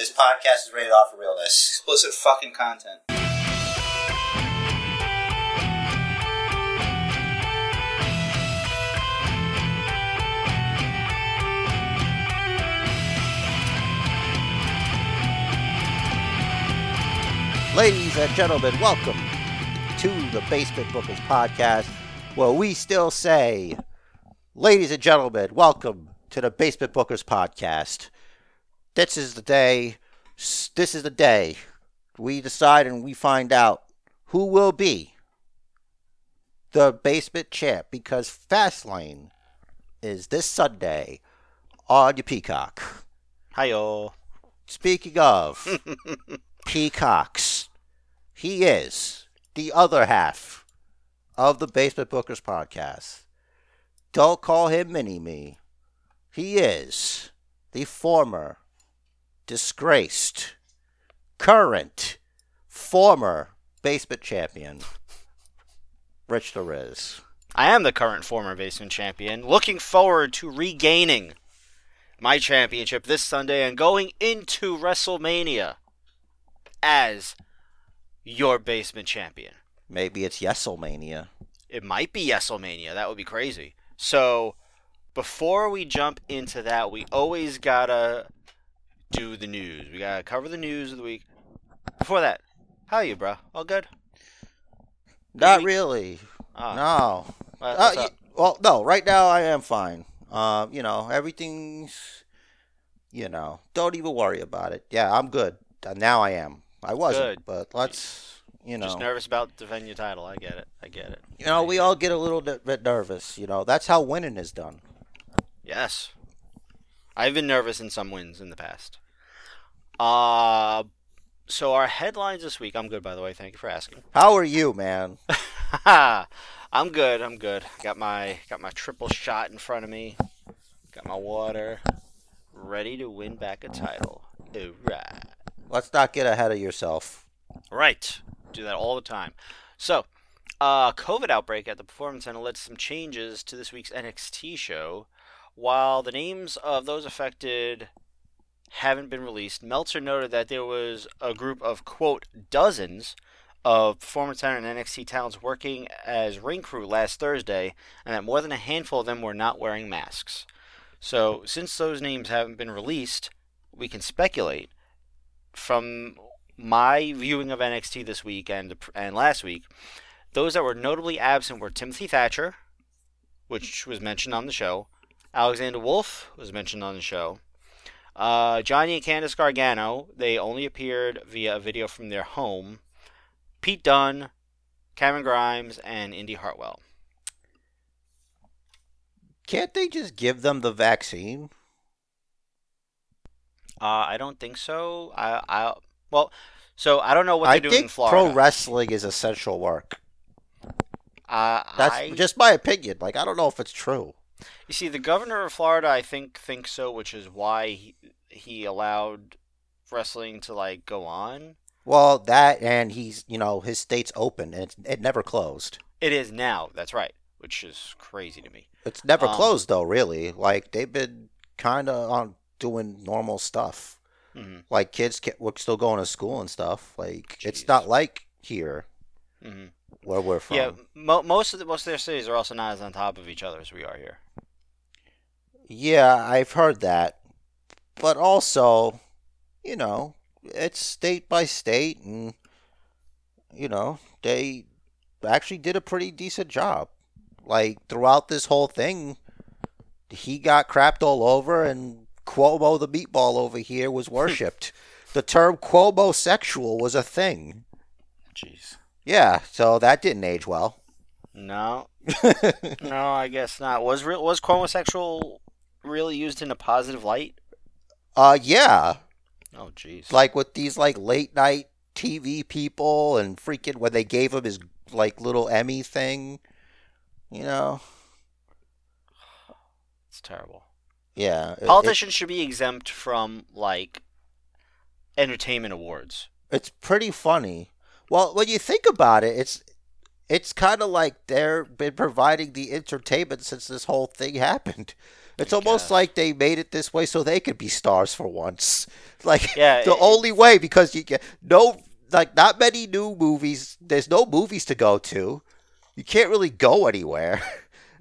This podcast is rated off for realness. Explicit fucking content. Ladies and gentlemen, welcome to the Basement Bookers podcast, where we still say, Ladies and gentlemen, welcome to the Basement Bookers podcast. This is the day, this is the day we decide and we find out who will be the basement champ because Fastlane is this Sunday on your Peacock. Hiyo. Speaking of peacocks, he is the other half of the Basement Bookers podcast. Don't call him Mini Me. He is the former, disgraced, current, former basement champion, Rich the I am the current former basement champion, looking forward to regaining my championship this Sunday and going into WrestleMania as your basement champion. Maybe it's Yeselmania. It might be WrestleMania. That would be crazy. So, before we jump into that, we always gotta do the news. We gotta cover the news of the week. Before that, how are you, bro? All good? Not week. really. Ah, No. what- Uh, what's y- up? well, no. Right now, I am fine. Um, you know, everything's. You know, don't even worry about it. Yeah, I'm good. Uh, Now I am. I wasn't, Good. but let's. You know, Just nervous about defending your title. I get it. I get it. you know, we all get a little bit nervous. You know, that's how winning is done. Yes. I've been nervous in some wins in the past. Uh so our headlines this week, I'm good by the way, thank you for asking. How are you, man? I'm good, I'm good. Got my got my triple shot in front of me. Got my water. Ready to win back a title. Alright. Let's not get ahead of yourself. Right. Do that all the time. So, uh, COVID outbreak at the Performance Center led to some changes to this week's NXT show. While the names of those affected haven't been released, Meltzer noted that there was a group of, quote, dozens of Performance Center and NXT talents working as ring crew last Thursday, and that more than a handful of them were not wearing masks. So, since those names haven't been released, we can speculate from my viewing of NXT this week and and last week, those that were notably absent were Timothy Thatcher, which was mentioned on the show, Alexander Wolfe was mentioned on the show, uh, Johnny and Candice Gargano. They only appeared via a video from their home. Pete Dunne, Cameron Grimes, and Indy Hartwell. Can't they just give them the vaccine? Uh, I don't think so. I, I well, so I don't know what I they're doing in think Florida. pro wrestling is essential work. uh, That's I, just my opinion. Like, I don't know if it's true. You see, the governor of Florida, I think, thinks so, which is why he, he allowed wrestling to like go on. Well, that and he's, you know, his state's open and it's, it never closed. It is now. That's right, which is crazy to me. It's never Um, closed though, really. Like they've been kind of on doing normal stuff. hmm Like kids can, we're still going to school and stuff. Like it's not like here hmm where we're from. Yeah, mo- most of the, most of their cities are also not as on top of each other as we are here. Yeah, I've heard that. But also, you know, it's state by state and you know, they actually did a pretty decent job. Like throughout this whole thing, he got crapped all over and Cuomo the meatball over here was worshipped. the term Cuomo sexual was a thing. Jeez. Yeah, so that didn't age well. No, no, I guess not. Was real was Cuomo sexual really used in a positive light? uh yeah. Oh, jeez. like with these like late night TV people and freaking when they gave him his like little Emmy thing, you know. it's terrible. Yeah, it- Politicians should be exempt from like entertainment awards. it's pretty funny. Well, when you think about it, it's it's kind of like they've been providing the entertainment since this whole thing happened. It's I almost guess. like they made it this way so they could be stars for once. Like Yeah, the it- only way because you get no like not many new movies. There's no movies to go to. You can't really go anywhere.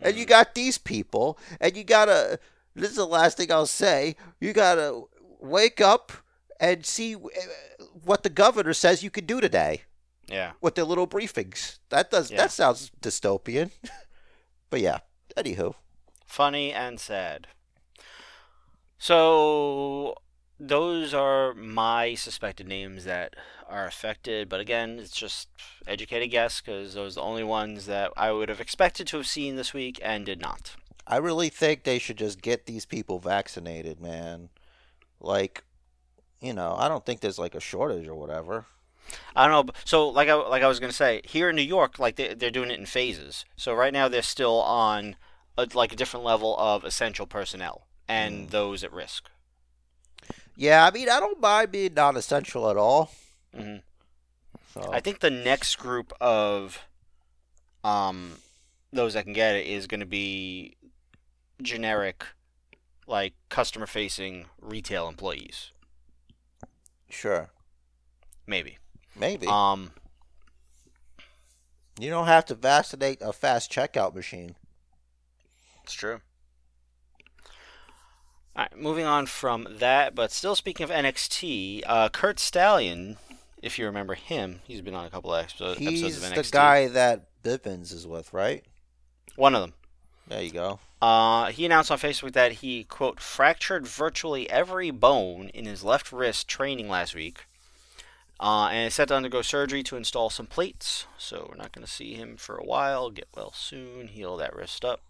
and Mm. you got these people and you got to this is the last thing I'll say. You got to wake up and see uh, what the governor says you can do today Yeah. with their little briefings. That does Yeah. that sounds dystopian. but yeah, anywho. funny and sad. So those are my suspected names that are affected, but again, it's just educated guess because those are the only ones that I would have expected to have seen this week and did not. I really think they should just get these people vaccinated, man. Like, you know, I don't think there's like a shortage or whatever. I don't know. So like I like I was gonna say, here in New York, like they they're doing it in phases. So right now they're still on a, like a different level of essential personnel and those at risk. Yeah, I mean, I don't mind being non-essential at all. hmm So I think the next group of um those that can get it is going to be generic like customer facing retail employees sure, maybe maybe um you don't have to vaccinate a fast checkout machine. it's true all right moving on from that but still speaking of NXT uh Curt Stallion if you remember him he's been on a couple of episodes, episodes He's the guy that Bivens is with, right? one of them There you go. Uh, he announced on Facebook that he, quote, fractured virtually every bone in his left wrist training last week. Uh, and is set to undergo surgery to install some plates. So we're not going to see him for a while. Get well soon. Heal that wrist up.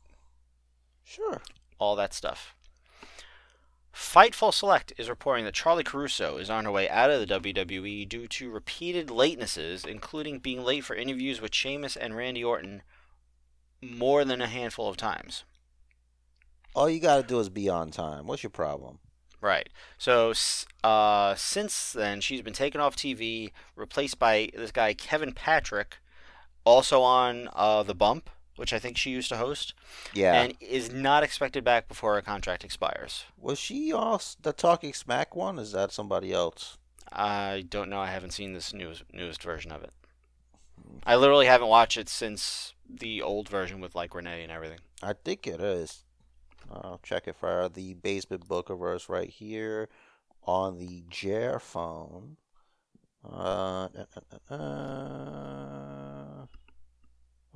Sure. All that stuff. Fightful Select is reporting that Charly Caruso is on her way out of the WWE due to repeated latenesses, including being late for interviews with Sheamus and Randy Orton more than a handful of times. All you got to do is be on time. What's your problem? Right. So, uh, since then, she's been taken off TV, replaced by this guy Kevin Patrick, also on uh, The Bump, which I think she used to host, Yeah. and is not expected back before her contract expires. Was she also the Talking Smack one? Is that somebody else? I don't know. I haven't seen this newest newest version of it. I literally haven't watched it since the old version with like Renee and everything. I think it is. I'll check it for the Basement Bookerverse right here on the Jer phone. Uh, uh, uh, uh,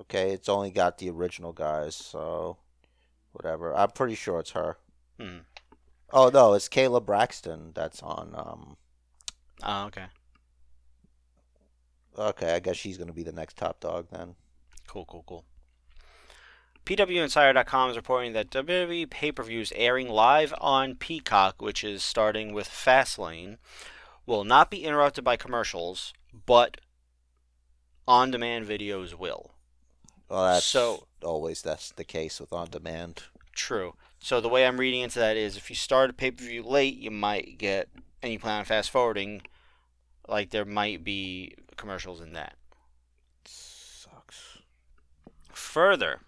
okay, it's only got the original guys, so whatever. I'm pretty sure it's her. Hmm. Oh no, it's Kayla Braxton that's on. Um, Oh, okay. okay, I guess she's gonna be the next top dog then. Cool, cool, cool. PWInsider.com is reporting that WWE pay-per-views airing live on Peacock, which is starting with Fastlane, will not be interrupted by commercials, but on-demand videos will. Well, that's So- always that's the case with on demand. True. So the way I'm reading into that is if you start a pay-per-view late, you might get, and you plan on fast-forwarding, like there might be commercials in that. Sucks. Further,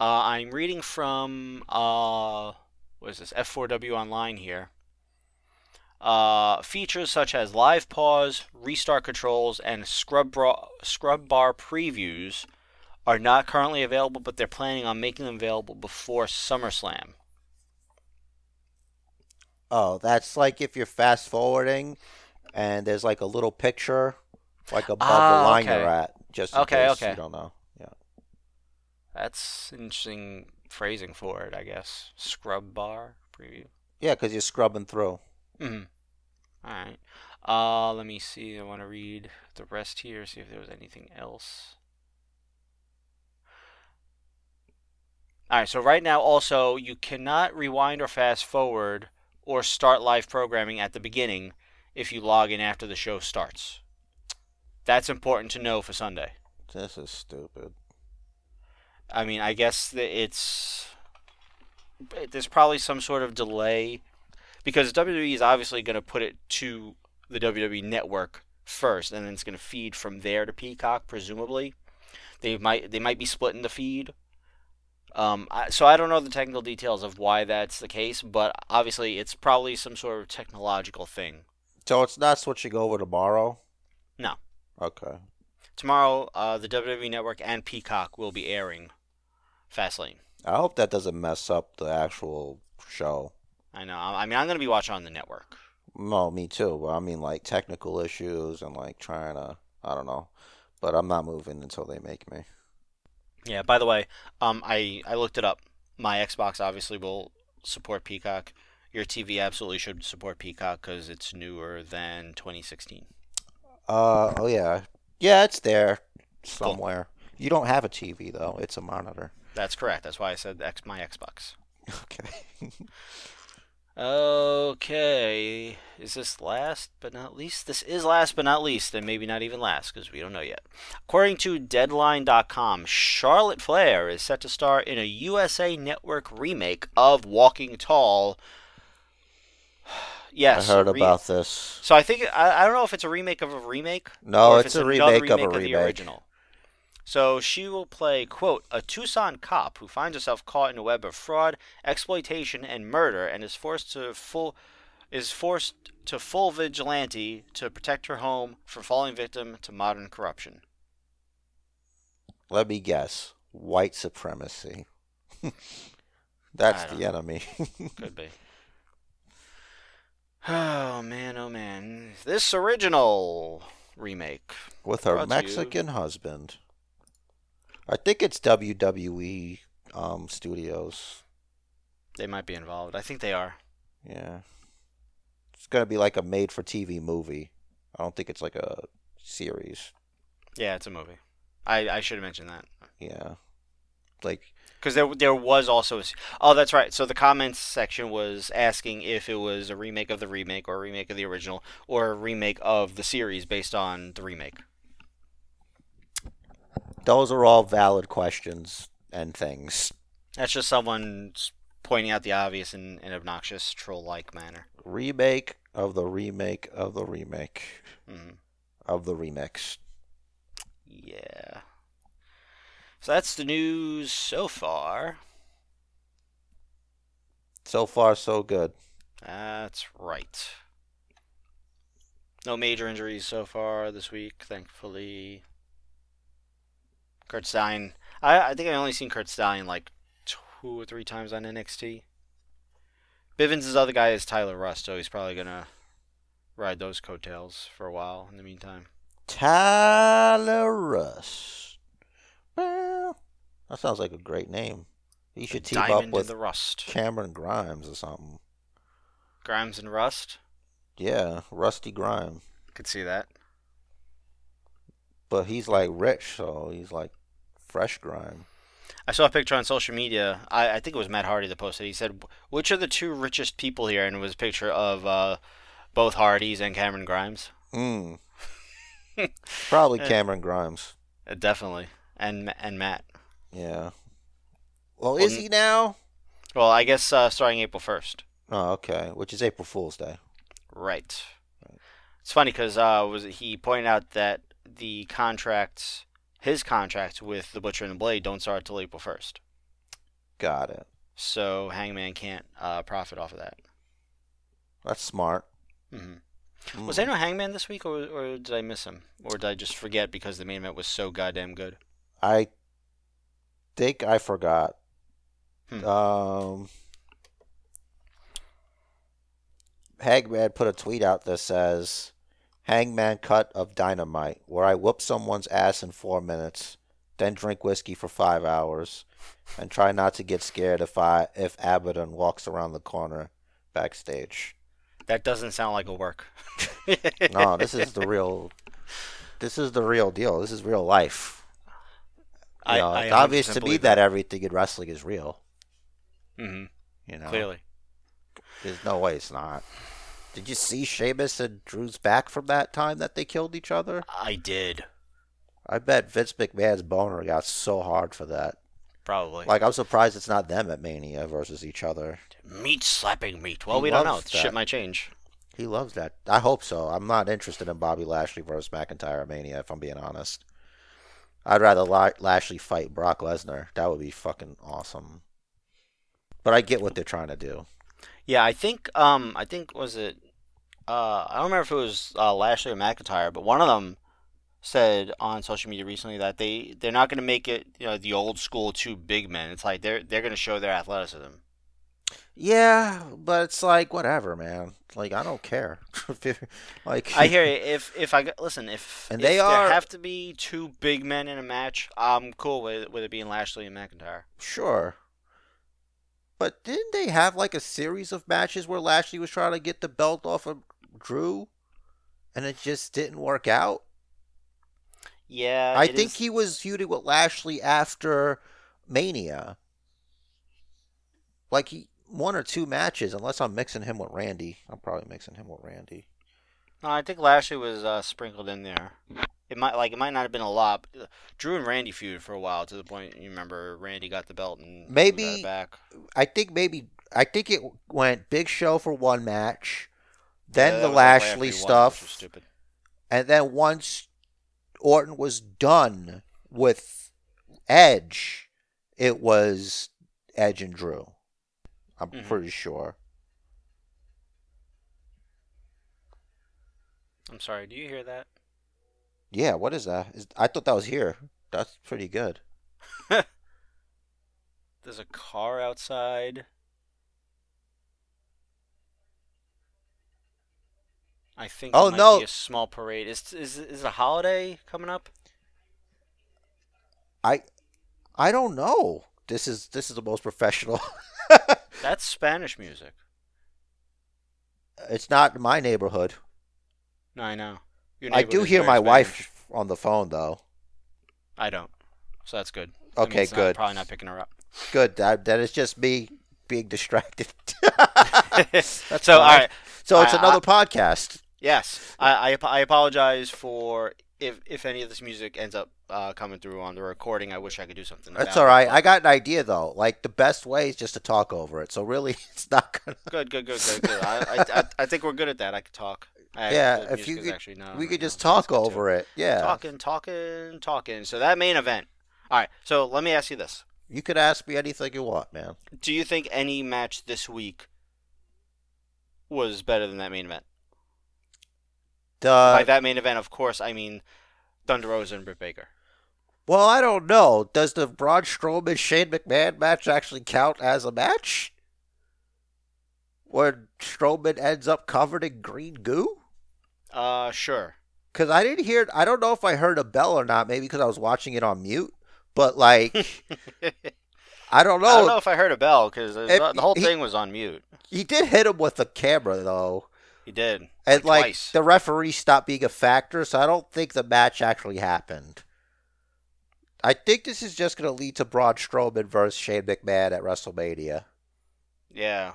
uh, I'm reading from uh, what is this F4W online here. Uh, features such as live pause, restart controls, and scrub bar, scrub bar previews are not currently available, but they're planning on making them available before SummerSlam. Oh, that's like if you're fast forwarding and there's like a little picture like above Ah, the line okay. you're at. Just in Okay, case okay. you don't know. That's interesting phrasing for it, I guess. Scrub bar preview. Yeah, because you're scrubbing through. Mm-hmm. All right. Uh, let me see. I want to read the rest here. See if there was anything else. All right. So right now, also, you cannot rewind or fast forward or start live programming at the beginning if you log in after the show starts. That's important to know for Sunday. This is stupid. I mean, I guess that it's there's probably some sort of delay because WWE is obviously going to put it to the WWE network first, and then it's going to feed from there to Peacock. Presumably, they might they might be splitting the feed. Um, I, so I don't know the technical details of why that's the case, but obviously it's probably some sort of technological thing. So it's not switching over tomorrow. No. Okay. Tomorrow, uh, the WWE Network and Peacock will be airing Fastlane. I hope that doesn't mess up the actual show. I know. I mean, I'm going to be watching on the network. No, me too. But I mean, like technical issues and like trying to, I don't know. But I'm not moving until they make me. Yeah. By the way, um, I I looked it up. My Xbox obviously will support Peacock. Your TV absolutely should support Peacock because it's newer than 2016. Uh oh yeah, yeah, it's there somewhere. You don't have a TV though; it's a monitor. That's correct. That's why I said X my Xbox. Okay. Okay, is this last but not least? This is last but not least, and maybe not even last because we don't know yet. According to Deadline.com, Charlotte Flair is set to star in a USA Network remake of Walking Tall. yes, I heard re- about this. So I think I, I don't know if it's a remake of a remake. No, it's a another remake of a the remake. original. So she will play, quote, a Tucson cop who finds herself caught in a web of fraud, exploitation, and murder, and is forced to full is forced to full vigilante to protect her home from falling victim to modern corruption. Let me guess. White supremacy. That's the know. enemy. Could be. Oh man, oh man. This original remake. With her Mexican husband. I think it's WWE um, Studios. They might be involved. I think they are. Yeah. It's gonna be like a made for TV movie. I don't think it's like a series. Yeah, it's a movie. I, I should have mentioned that. Yeah. Like Because there, there was also. A, oh, that's right. So the comments section was asking if it was a remake of the remake or a remake of the original or a remake of the series based on the remake. Those are all valid questions and things. That's just someone pointing out the obvious in an obnoxious troll-like manner. Remake of the remake of the remake hmm of the remix. Yeah. So that's the news so far. So far so good. That's right. No major injuries so far this week, thankfully. Kurt Stein. I, I think I only seen Kurt Stein like two or three times on NXT. Bivens' other guy is Tyler Rust, so he's probably gonna ride those coattails for a while in the meantime. Tyler Rust. Well, that sounds like a great name. He should team Diamond up with the Rust. Cameron Grimes or something. Grimes and Rust. Yeah, Rusty Grime. Could see that. But he's like rich, so he's like fresh grime. I saw a picture on social media. I, I think it was Matt Hardy that posted. He said, "Which are the two richest people here?" And it was a picture of uh, both Hardys and Cameron Grimes. Mm. Probably Eh. Cameron Grimes. Uh, definitely, and and Matt. Yeah. Well, Well, is he now? Well, I guess uh, starting April first. Oh, okay. Which is April Fool's Day. Right. It's funny because uh, was he pointed out that the contracts, his contracts with the Butcher and the Blade, don't start till April first. Got it. So Hangman can't uh, profit off of that. That's smart. hmm Mm. Was there no Hangman this week, or, or did I miss him, or did I just forget because the main event was so goddamn good? I think I forgot. Hmm. Um, Hangman put a tweet out that says, "Hangman cut of dynamite, where I whoop someone's ass in four minutes, then drink whiskey for five hours, and try not to get scared if I if Abaddon walks around the corner backstage." That doesn't sound like a work. No, this is the real. This is the real deal. This is real life. You I- know, I it's obvious to me believe that everything in wrestling is real. hmm You know, Clearly, there's no way it's not. Did you see Sheamus and Drew's back from that time that they killed each other? I did I bet Vince McMahon's boner got so hard for that. probably Like, I'm surprised it's not them at Mania versus each other. meat slapping meat. Well, He we don't know. loves Shit might change. He loves that. I hope so. I'm not interested in Bobby Lashley versus McIntyre at Mania, if I'm being honest. I'd rather Lashley fight Brock Lesnar. That would be fucking awesome. But I get what they're trying to do. Yeah, I think um I think was it uh I don't remember if it was uh, Lashley or McIntyre, but one of them said on social media recently that they they're not going to make it you know the old school two big men. It's like they're they're going to show their athleticism. Yeah, but it's like whatever, man. Like I don't care. like I hear you. If if I listen, if And if they there are- have to be two big men in a match, I'm cool with with it being Lashley and McIntyre. Sure. But didn't they have like a series of matches where Lashley was trying to get the belt off of Drew and it just didn't work out? Yeah, I think is- he was feuding with Lashley after Mania. Like he one or two matches, unless I'm mixing him with Randy. I'm probably mixing him with Randy. No, I think Lashley was uh, sprinkled in there. It might like it might not have been a lot. But Drew and Randy feuded for a while to the point you remember Randy got the belt and Maybe- got it back. I think maybe I think it went Big Show for one match, then Yeah, the that was like right after Lashley won, stuff, stupid. and then once Orton was done with Edge, it was Edge and Drew. I'm Mhm. pretty sure. I'm sorry. Do you hear that? Yeah, what is that? Is, I thought that was here. That's pretty good. There's a car outside. I think. Oh, no. Be a small parade. Is is is a holiday coming up? I I don't know. This is this is the most professional. That's Spanish music. it's not my neighborhood. No, I know. I do hear my wife on the phone though. I don't. So that's good. That Okay, means I'm good. probably not picking her up. Good. That that is just me being distracted. so all right. so it's I- another podcast. Yes, I, I I apologize for if if any of this music ends up uh, coming through on the recording. I wish I could do something. That's all it, I got an idea though. Like the best way is just to talk over it. So really, it's not gonna. Good, good, good, good, good. I, I, I, I think we're good at that. I could talk. I, Yeah, if you could- actually we could just talk over it. Yeah. Talking, talking, talking. So that main event. All right. So let me ask you this: You could ask me anything you want, man. Do you think any match this week was better than that main event? Uh, By that main event, of course, I mean Thunder Rosa and Britt Baker. well, I don't know. Does the Braun Strowman Shane McMahon match actually count as a match? When Strowman ends up covered in green goo? Uh, sure. Because I didn't hear. I don't know if I heard a bell or not. Maybe because I was watching it on mute. But like, I don't know. I don't know if I heard a bell because the whole he- thing was on mute. He did hit him with the camera though, He did. and like twice. the referee stopped being a factor. So I don't think the match actually happened. I think this is just going to lead to Braun Strowman versus Shane McMahon at WrestleMania, Yeah.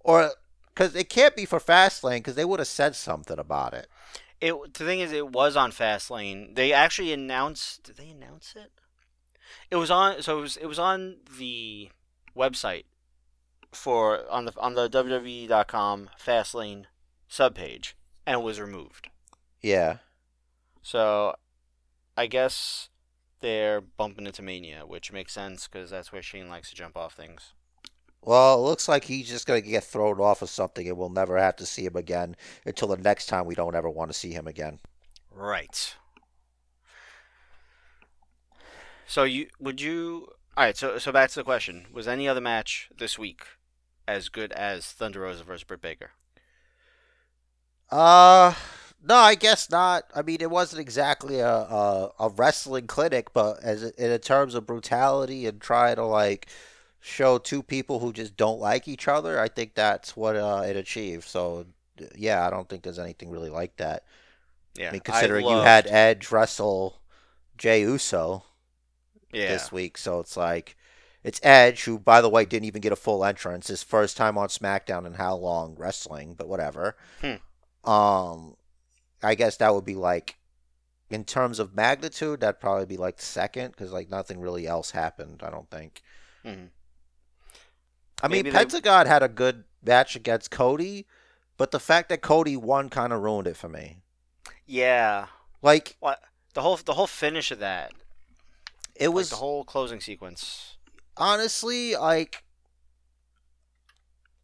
or because it can't be for Fastlane because they would have said something about it. It the thing is, it was on Fastlane. They actually announced. Did they announce it? It was on. So it was. It was on the website for on the on the WWE.com Fastlane subpage, and it was removed. Yeah, So, I guess they're bumping into Mania, which makes sense because that's where Shane likes to jump off things. Well, it looks like he's just going to get thrown off of something and we'll never have to see him again until the next time we don't ever want to see him again. Right. So you would you all right? So so back to the question: Was any other match this week as good as Thunder Rosa versus Britt Baker? Uh, no, I guess not. I mean, it wasn't exactly a a, a wrestling clinic, but as in terms of brutality and trying to like show two people who just don't like each other, I think that's what uh, it achieved. So, yeah, I don't think there's anything really like that. Yeah, I mean, considering you loved- had Edge wrestle Jey Uso yeah this week, so it's like it's Edge, who by the way didn't even get a full entrance, his first time on SmackDown in how long wrestling, but whatever. Hmm. Um, I guess that would be like in terms of magnitude, that'd probably be like the second because like nothing really else happened. I don't think. Mhm. I mean, they- Pentagon had a good match against Cody, but the fact that Cody won kind of ruined it for me. yeah. Like, What the whole the whole finish of that It Like was the whole closing sequence. honestly like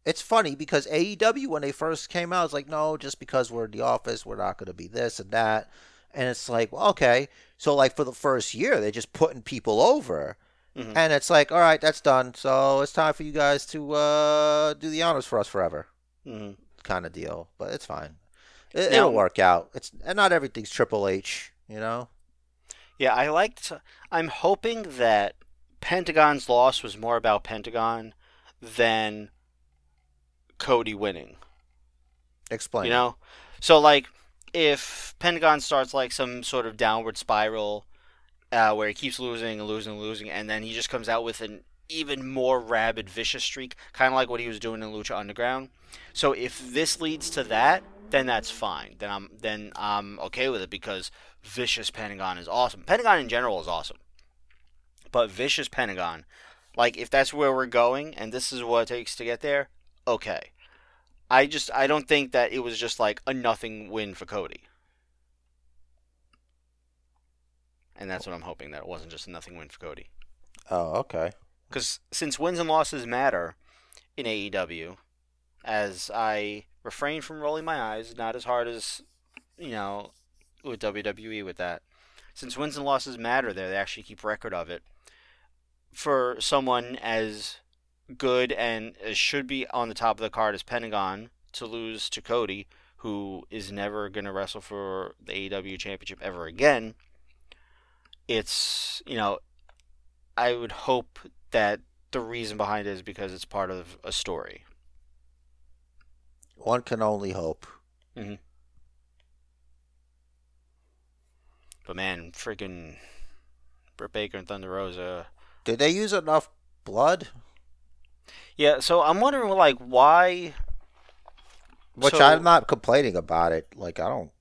it's funny because AEW when they first came out, it's like, no, just because we're in the office, we're not going to be this and that. And it's like, well, okay. So like for the first year, they're just putting people over, Mhm. and it's like, all right, that's done. So it's time for you guys to uh, do the honors for us forever, hmm kind of deal. But it's fine. It, it'll work out. It's and not everything's Triple H, you know. Yeah, I liked. I'm hoping that Pentagon's loss was more about Pentagon than Cody winning. Explain. You know, so like if Pentagon starts like some sort of downward spiral uh, where he keeps losing and losing and losing, and then he just comes out with an even more rabid, vicious streak, kind of like what he was doing in Lucha Underground. So if this leads to that, then that's fine. Then I'm then I'm okay with it because vicious Pentagon is awesome. Pentagon in general is awesome, but vicious Pentagon, like if that's where we're going and this is what it takes to get there, okay. I just I don't think that it was just like a nothing win for Cody. And that's what I'm hoping that it wasn't just a nothing win for Cody. Oh, okay. Because since wins and losses matter in AEW, as I refrain from rolling my eyes, not as hard as you know with WWE with that. Since wins and losses matter there, they actually keep record of it. For someone as good and as should be on the top of the card as Pentagon to lose to Cody, who is never going to wrestle for the AEW championship ever again, it's, you know, I would hope that the reason behind it is because it's part of a story. One can only hope. Mm-hmm. But man, freaking Britt Baker and Thunder Rosa. Did they use enough blood? Yeah, so I'm wondering, like, why? Which So- I'm not complaining about it. Like I don't.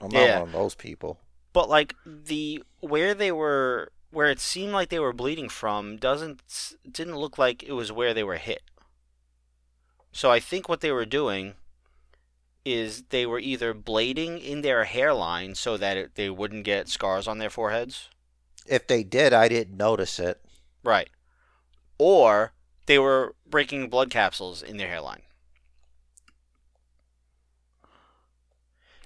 I'm not Yeah. one of those people. But like the where they were, where it seemed like they were bleeding from, doesn't didn't look like it was where they were hit. So I think what they were doing is they were either blading in their hairline so that it, they wouldn't get scars on their foreheads. If they did, I didn't notice it. Right. Or they were breaking blood capsules in their hairline.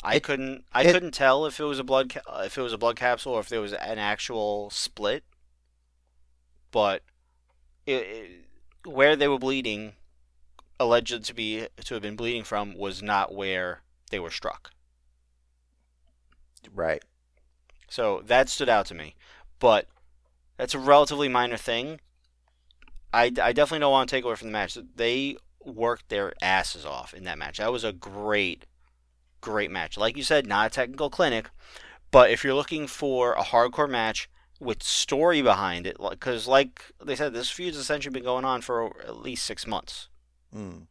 I It- couldn't I it- couldn't tell if it was a blood ca- if it was a blood capsule or if there was an actual split. But it, where they were bleeding alleged to be to have been bleeding from was not where they were struck. Right. So that stood out to me. But that's a relatively minor thing. I, I definitely don't want to take away from the match. They worked their asses off in that match. That was a great, great match. Like you said, not a technical clinic, but if you're looking for a hardcore match with story behind it, because like they said, this feud's essentially been going on for at least six months. Mm.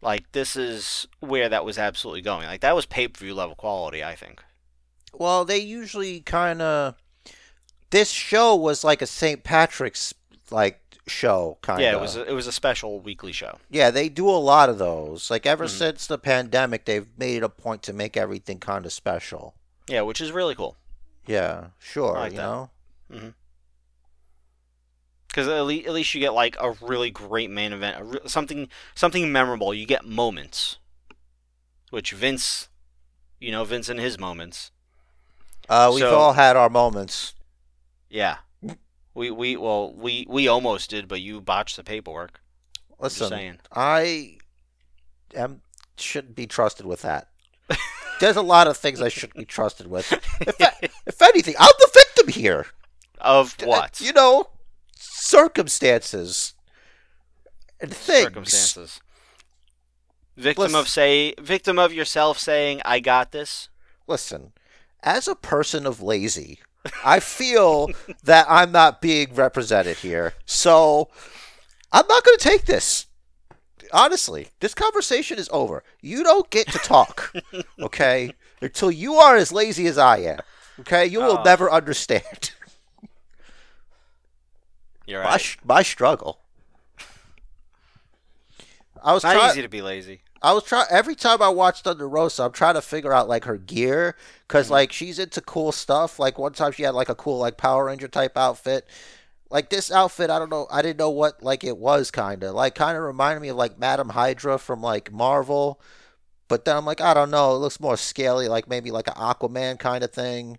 Like this is where that was absolutely going. Like that was pay per view level quality, I think. Well, they usually kind of. This show was like a St. Patrick's like show kind of. Yeah, it was a, it was a special weekly show. Yeah, they do a lot of those. Like ever Mhm. since the pandemic, they've made it a point to make everything kind of special. Yeah, which is really cool. Yeah, sure. Like you that. know. because at least, at least you get like a really great main event, a re- something something memorable. You get moments, which Vince, you know, Vince and his moments. Uh, we've So- all had our moments. Yeah, we we well we we almost did, but you botched the paperwork. Listen. I am shouldn't be trusted with that. There's a lot of things I shouldn't be trusted with. If, I- if anything, I'm the victim here. Of uh, what? You know, circumstances and things. Circumstances. Victim Listen. of say victim of yourself saying I got this. Listen, as a person of lazy, I feel that I'm not being represented here. So I'm not going to take this. Honestly, this conversation is over. You don't get to talk, okay? Until you are as lazy as I am, okay? You will Oh. never understand You're my, right. sh- my struggle. I was It's not try- easy to be lazy. I was trying every time I watched Thunder Rosa, I'm trying to figure out like her gear because Mhm. like she's into cool stuff. Like one time she had like a cool like Power Ranger type outfit. Like this outfit, I don't know. I didn't know what like it was kind of like kind of reminded me of like Madame Hydra from like Marvel. But then I'm like, I don't know. It looks more scaly, like maybe like an Aquaman kind of thing,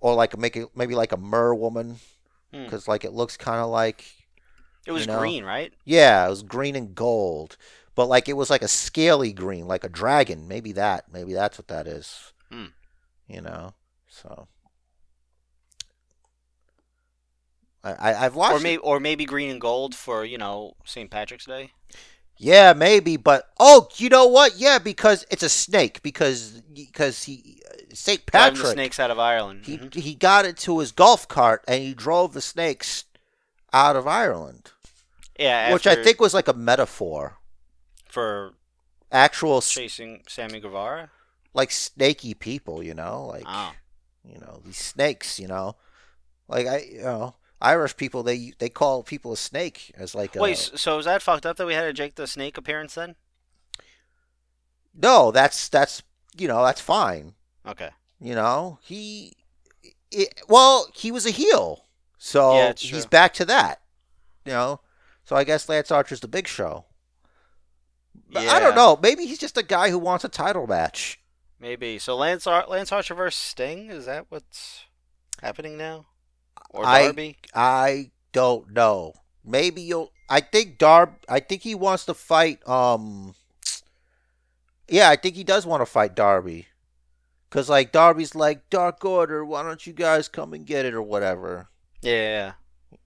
or like make it maybe like a Mer woman, Hmm. because like it looks kind of like It was You know? green, right? yeah, it was green and gold, but like it was like a scaly green, like a dragon. Maybe that. Maybe that's what that is. Hmm. You know. So. I, I've watched. Or it- maybe, or maybe green and gold for you know St. Patrick's Day. Yeah, maybe, but oh, you know what? Yeah, because it's a snake. Because because he Driving the Patrick snakes out of Ireland. he Mhm. he got into his golf cart and he drove the snakes out of Ireland, Yeah, which I think was like a metaphor. For Actual chasing Sammy Guevara. like snaky people, you know, like Oh, you know these snakes, you know, like I you know Irish people they they call people a snake as like wait. s- So is that fucked up that we had a Jake the Snake appearance then? no that's that's you know that's fine. Okay. You know, he, it, well, he was a heel, so Yeah, he's back to that. You know, so I guess Lance Archer's the big show. But I don't know. Maybe he's just a guy who wants a title match. Maybe. So Lance Ar- Lance Archer versus Sting is that what's happening now? Or I- Darby? I don't know. Maybe you'll. I think Darb. I think he wants to fight. Um. Yeah, I think he does want to fight Darby. Cause like Darby's like Dark Order. Why don't you guys come and get it or whatever? Yeah, yeah, yeah.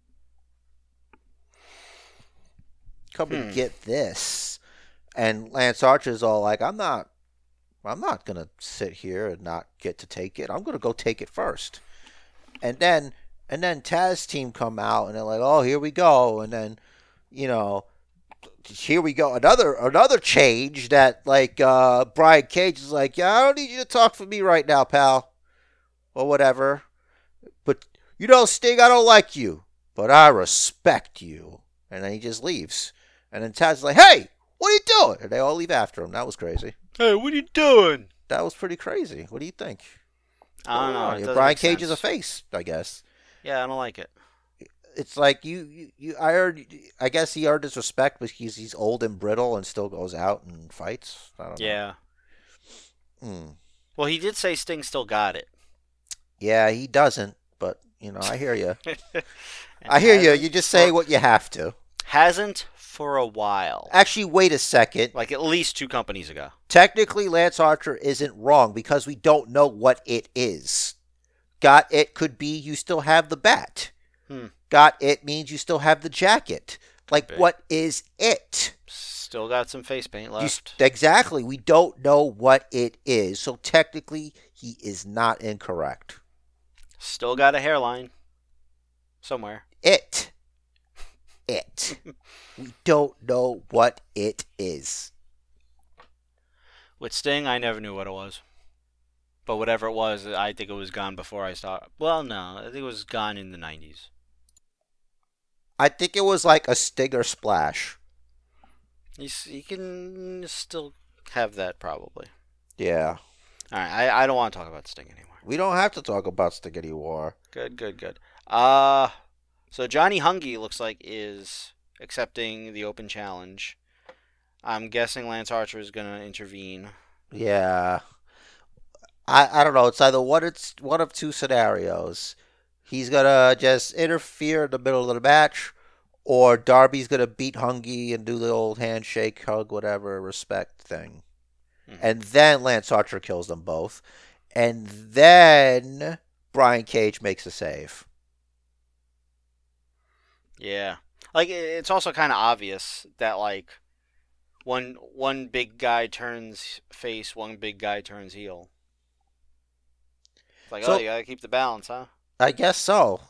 come Hmm. and get this. And Lance Archer's all like, I'm not, I'm not gonna sit here and not get to take it. I'm gonna go take it first. And then, and then Taz team come out and they're like, oh, here we go. And then, you know, here we go. Another, another change that like uh, Brian Cage is like, yeah, I don't need you to talk for me right now, pal, or whatever. But you know, Sting, I don't like you, but I respect you. And then he just leaves. And then Taz's like, hey, what are you doing? And they all leave after him. That was crazy. Hey, what are you doing? That was pretty crazy. What do you think? I don't know. Oh, it yeah, doesn't Brian make Cage is a face, I guess. Yeah, I don't like it. It's like you, you, you I heard. I guess he earned his respect because he's, he's old and brittle and still goes out and fights. I don't Yeah. know. Hmm. Well, he did say Sting still got it. Yeah, he doesn't. But you know, I hear you. I hear you. You just say what you have to. hasn't for a while. Actually, wait a second. Like at least two companies ago. Technically, Lance Archer isn't wrong because we don't know what it is. Got it could be you still have the bat. Hmm. Got it means you still have the jacket. Like, what is it? Still got some face paint left. exactly. We don't know what it is. So, technically, he is not incorrect. Still got a hairline. Somewhere. It. It. we don't know what it is. With Sting, I never knew what it was. But whatever it was, I think it was gone before I started. Well, no, I think it was gone in the 90s. I think it was like a stinger splash. You, you can still have that probably. Yeah. All right, I, I don't want to talk about Sting anymore. We don't have to talk about Stiggity War. Good, good, good. Uh, so Johnny Hungy looks like is accepting the open challenge. I'm guessing Lance Archer is gonna intervene. Yeah. I I don't know. It's either one it's one of two scenarios. He's gonna just interfere in the middle of the match, or Darby's gonna beat Hungy and do the old handshake, hug, whatever, respect thing. Mhm. And then Lance Archer kills them both. And then Brian Cage makes a save. Yeah, like it's also kind of obvious that like one one big guy turns face, one big guy turns heel. It's like, So- oh, you gotta keep the balance, huh? I guess so.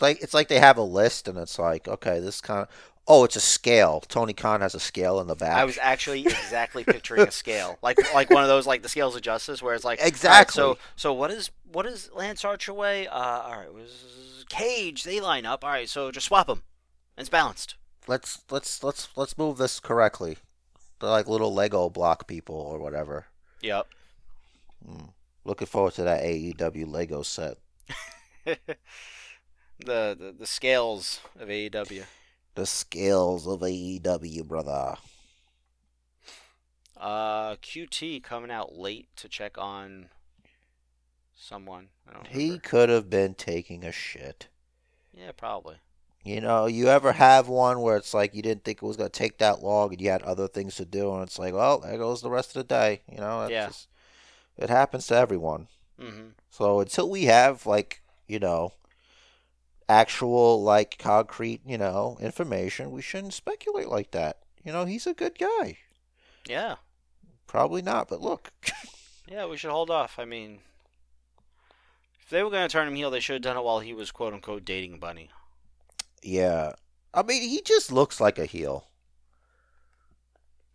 Like it's like they have a list and it's like, okay, this kind of Oh, it's a scale. Tony Khan has a scale in the back. I was actually exactly picturing a scale, like like one of those like the scales of justice, where it's like all right, Exactly. so so what is what is Lance Archer weigh? Uh, all right, it was Cage. They line up. All right, so just swap them. It's balanced. let's let's let's let's move this correctly. They're like little Lego block people or whatever. Yep. Looking forward to that AEW Lego set. the, the the scales of AEW. The scales of AEW, brother. Uh, QT coming out late to check on someone. I don't He could have been taking a shit. Yeah, probably. You know, you ever have one where it's like you didn't think it was going to take that long and you had other things to do, and it's like, well, there goes the rest of the day. You know, Yeah. just, it happens to everyone. hmm So until we have, like, you know, actual, like, concrete, you know, information, we shouldn't speculate like that. You know, he's a good guy. Yeah. Probably not, but look. Yeah, we should hold off. I mean, if they were going to turn him heel, they should have done it while he was quote unquote dating Bunny. Yeah. I mean, he just looks like a heel.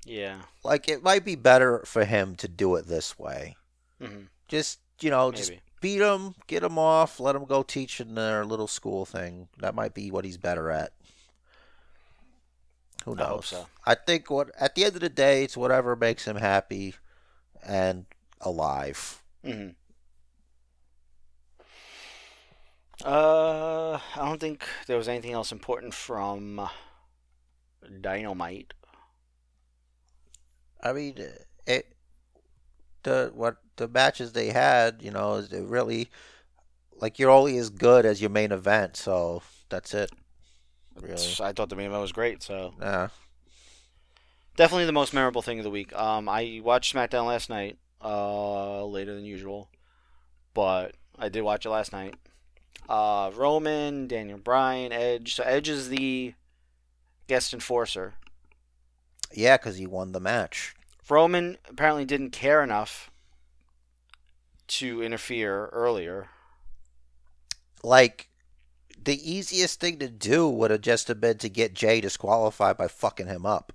Yeah. Like, it might be better for him to do it this way. hmm Just, you know, just beat him, get him off, let him go teach in their little school thing. That might be what he's better at. Who knows? I so. I think what at the end of the day, it's whatever makes him happy and alive. hmm Uh, I don't think there was anything else important from Dynamite. I mean, it the what the matches they had, you know, is it really like you're only as good as your main event, so that's it. Really, I thought the main event was great, so yeah. definitely the most memorable thing of the week. Um, I watched SmackDown last night, uh, later than usual, but I did watch it last night. Uh, Roman, Daniel Bryan, Edge. So Edge is the guest enforcer. Yeah, because he won the match. Roman apparently didn't care enough to interfere earlier. Like, the easiest thing to do would have just have been to get Jey disqualified by fucking him up.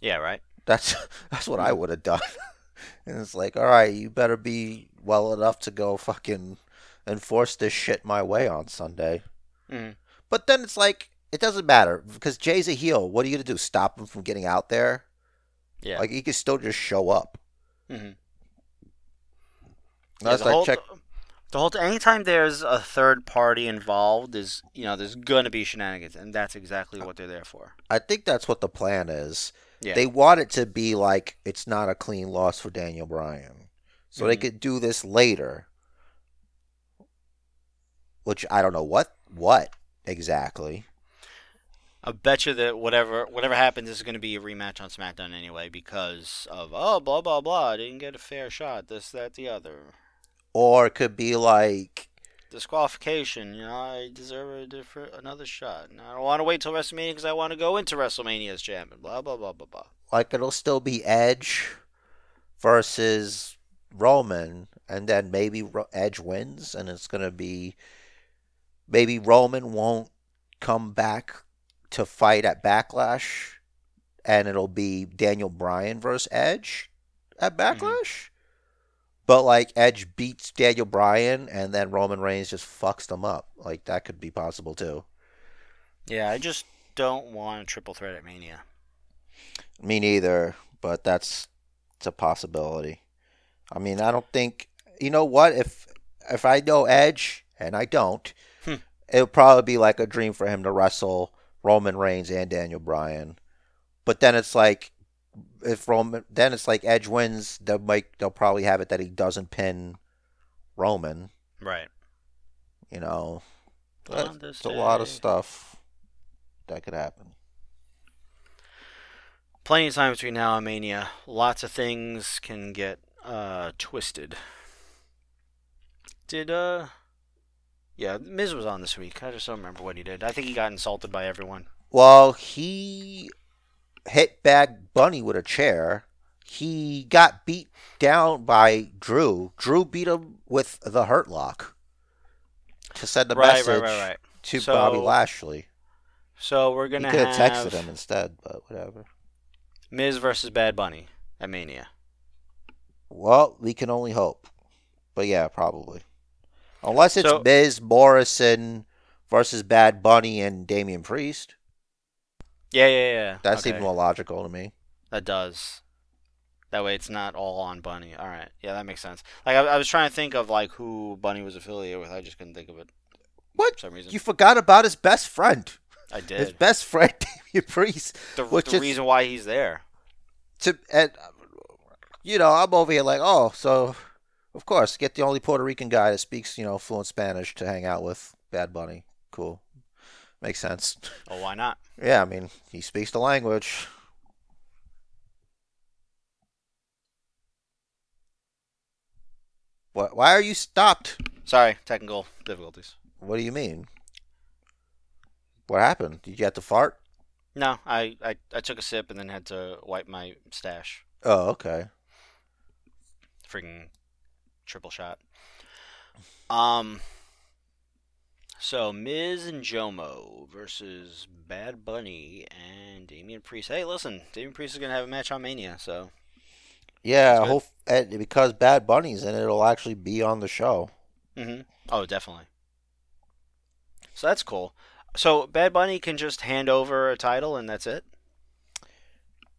Yeah, right. That's that's what I would have done. and it's like, all right, you better be well enough to go fucking enforce this shit my way on Sunday. Mhm. But then it's like, it doesn't matter because Jey's a heel. What are you gonna do? Stop him from getting out there? Yeah. Like he can still just show up. Mhm. That's the like whole, check. the whole anytime there's a third party involved is you know there's gonna be shenanigans and that's exactly what they're there for. I think that's what the plan is. Yeah. They want it to be like it's not a clean loss for Daniel Bryan, so they Mhm. could do this later. Which I don't know what what exactly. I bet you that whatever whatever happens is going to be a rematch on SmackDown anyway because of oh blah blah blah I didn't get a fair shot this that the other. Or it could be like disqualification you know I deserve a different another shot. And I don't want to wait till WrestleMania because I want to go into WrestleMania as champion blah blah blah blah blah. Like it'll still be Edge versus Roman, and then maybe Ro- Edge wins, and it's gonna be maybe Roman won't come back to fight at Backlash, and it'll be Daniel Bryan versus Edge at mm-hmm. Backlash. But like Edge beats Daniel Bryan, and then Roman Reigns just fucks them up. Like that could be possible too. yeah I just don't want a triple threat at Mania Me neither, but that's it's a possibility. I mean, I don't think you know what if if I know Edge and I don't, Hmm. it'll probably be like a dream for him to wrestle Roman Reigns and Daniel Bryan. But then it's like if Roman, then it's like Edge wins, they'll make they'll probably have it that he doesn't pin Roman. right You know, On it's a lot of stuff that could happen. plenty of time between now and Mania. Lots of things can get uh, twisted. Did uh, yeah, Miz was on this week. I just don't remember what he did. I think he got insulted by everyone. Well, he hit Bad Bunny with a chair. He got beat down by Drew. Drew beat him with the Hurt Lock to send the right, message right, right, right. to So, Bobby Lashley. So we're gonna could have have texted him instead, but whatever. Miz versus Bad Bunny at Mania. Well, we can only hope. But yeah, probably. Unless it's So- Miz Morrison versus Bad Bunny and Damian Priest. Yeah, yeah, yeah. That seems more logical to me. That does. That way, it's not all on Bunny. All right, yeah, that makes sense. Like I, I was trying to think of like who Bunny was affiliated with. I just couldn't think of it What? for some reason. You forgot about his best friend. I did. His best friend, Damian Priest. The, which the is- reason why he's there. To and you know, I'm over here like, oh, so of course, get the only Puerto Rican guy that speaks, you know, fluent Spanish to hang out with Bad Bunny. Cool, makes sense. Oh, why not? Yeah, I mean, he speaks the language. What? Why are you stopped? Sorry, technical difficulties. What do you mean? What happened? Did you have to fart? No, I, I, I took a sip and then had to wipe my stash. Oh, okay. Freaking triple shot. Um. So Miz and Jomo versus Bad Bunny and Damian Priest. Hey, listen, Damian Priest is gonna have a match on Mania, so Yeah, hope and because Bad Bunny's in it, it'll actually be on the show. Mm-hmm. Oh, definitely. So that's cool. So Bad Bunny can just hand over a title and that's it.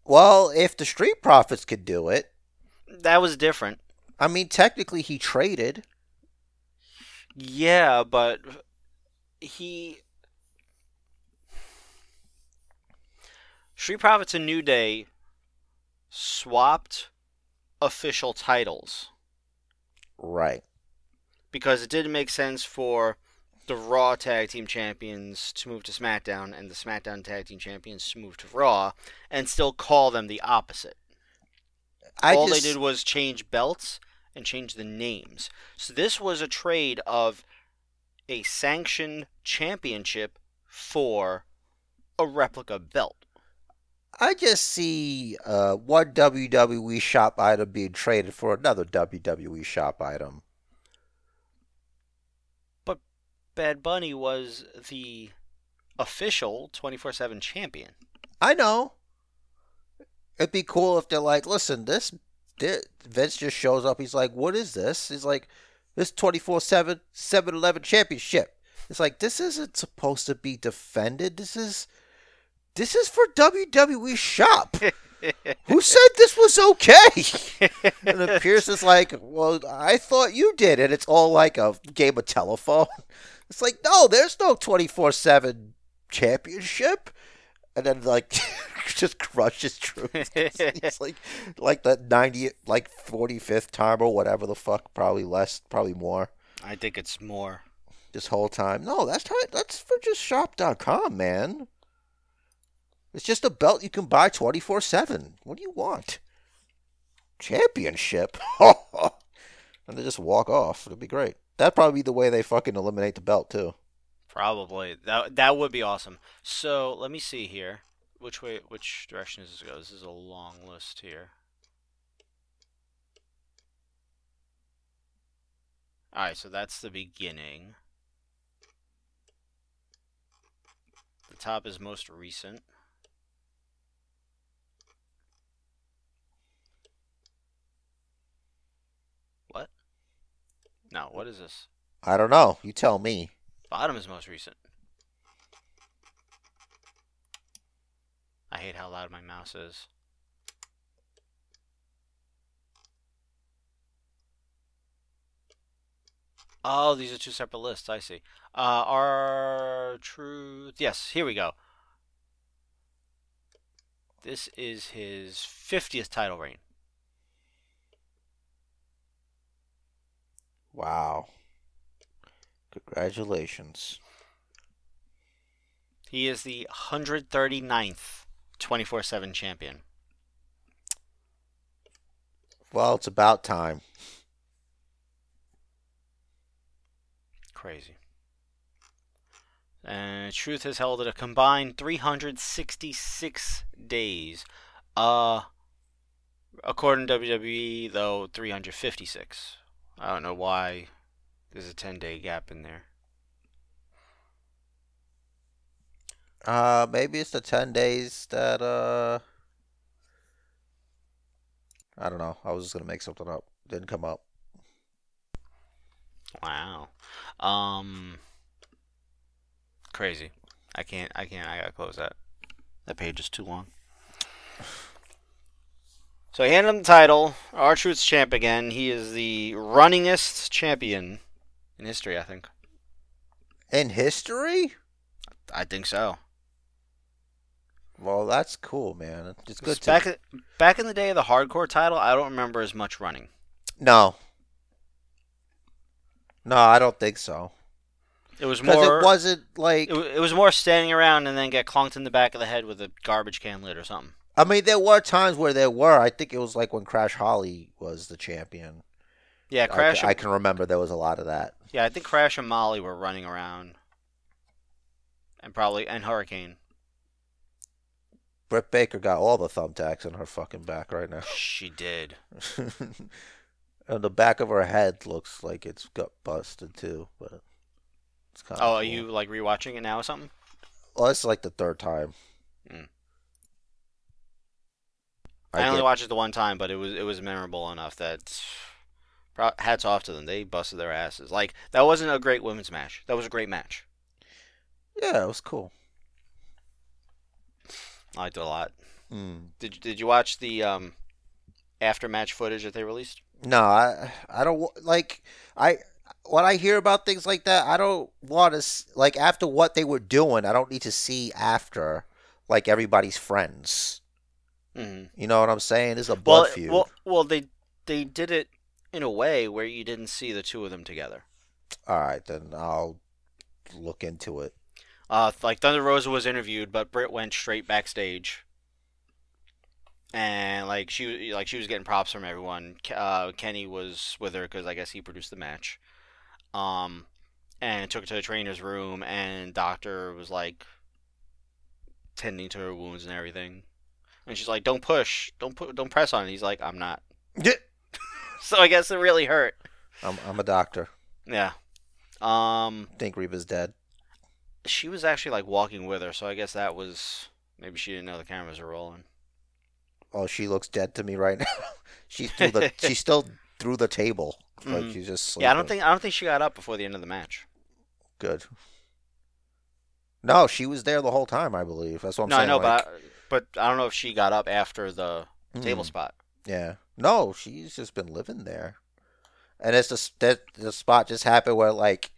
Well, if the Street Profits could do it, That was different. I mean, technically he traded. Yeah, but he Street Profits and New Day swapped official titles Right. because it didn't make sense for the Raw Tag Team Champions to move to SmackDown and the SmackDown Tag Team Champions to move to Raw and still call them the opposite. I All just, they did was change belts and change the names. So this was a trade of a sanctioned championship for a replica belt. I just see uh, one WWE shop item being traded for another WWE shop item. But Bad Bunny was the official 24/7 champion. I know. It'd be cool if they're like, listen, this, thi- Vince just shows up. He's like, what is this? He's like, this 24 7 7 11 championship. It's like, this isn't supposed to be defended. This is. This is for WWE shop. Who said this was okay? and then Pearce is like, well, I thought you did. And it's all like a game of telephone. It's like, no, there's no 24 7 championship. And then, like, just crushes truth. It's like, like the 90, like 45th time or whatever the fuck. Probably less, probably more. I think it's more. This whole time. No, that's how, that's for just shop.com, man. It's just a belt you can buy 24 7. What do you want? Championship? and they just walk off. It'd be great. That'd probably be the way they fucking eliminate the belt, too. Probably that that would be awesome. So let me see here. Which way? Which direction does this go? This is a long list here. All right, so that's the beginning. The top is most recent. What? No, what is this? I don't know. You tell me. Bottom is most recent. I hate how loud my mouse is. Oh, these are two separate lists. I see. Uh, R Truth. Yes, here we go. This is his 50th title reign. Wow. Congratulations. He is the 139th 24 7 champion. Well, it's about time. Crazy. And Truth has held it a combined 366 days. Uh, according to WWE, though, 356. I don't know why there's a 10 day gap in there. Uh, maybe it's the 10 days that, uh, I don't know. I was just going to make something up. Didn't come up. Wow. Um, crazy. I can't, I can't, I gotta close that. That page is too long. So he handed him the title. R Truth's champ again. He is the runningest champion in history, I think. In history? I think so. Well, that's cool, man. It's good to back back in the day of the hardcore title, I don't remember as much running. No. No, I don't think so. It was more. It wasn't like it, it was more standing around and then get clunked in the back of the head with a garbage can lid or something. I mean, there were times where there were. I think it was like when Crash Holly was the champion. Yeah, I Crash. I, can remember there was a lot of that. yeah, I think Crash and Molly were running around, and probably and Hurricane. Britt Baker got all the thumbtacks in her fucking back right now. She did. and the back of her head looks like it's got busted too, but it's kind of. Oh, are you like rewatching it now or something? Well, it's like the third time. Mm. I I, only get- watched it the one time, but it was it was memorable enough that hats off to them. They busted their asses. Like that wasn't a great women's match. That was a great match. Yeah, it was cool. I liked it a lot. Mm. Did Did you watch the um after match footage that they released? No, I I don't like I when I hear about things like that, I don't want to like after what they were doing. I don't need to see after like everybody's friends. Mm-hmm. You know what I'm saying? It's a blood Well, feud. well, well, they they did it in a way where you didn't see the two of them together. All right, then I'll look into it. Uh, like Thunder Rosa was interviewed, but Britt went straight backstage, and like she like she was getting props from everyone. Uh, Kenny was with her because I guess he produced the match. Um, and took her to the trainer's room, and Doctor was like tending to her wounds and everything. And she's like, "Don't push, don't put, don't press on it." He's like, "I'm not." Yeah. So I guess it really hurt. I'm I'm a doctor. Yeah. Um, Think Reba's dead. She was actually like walking with her, so I guess that was maybe she didn't know the cameras were rolling. Oh, she looks dead to me right now. she's through the she's still through the table. Like Mhm. she's just Yeah, I don't think I don't think she got up before the end of the match. good. No, she was there the whole time. I believe that's what I'm no, saying. No, I know, like, but I, but I don't know if she got up after the table mm, spot. Yeah. No, she's just been living there, and it's just that the spot just happened where like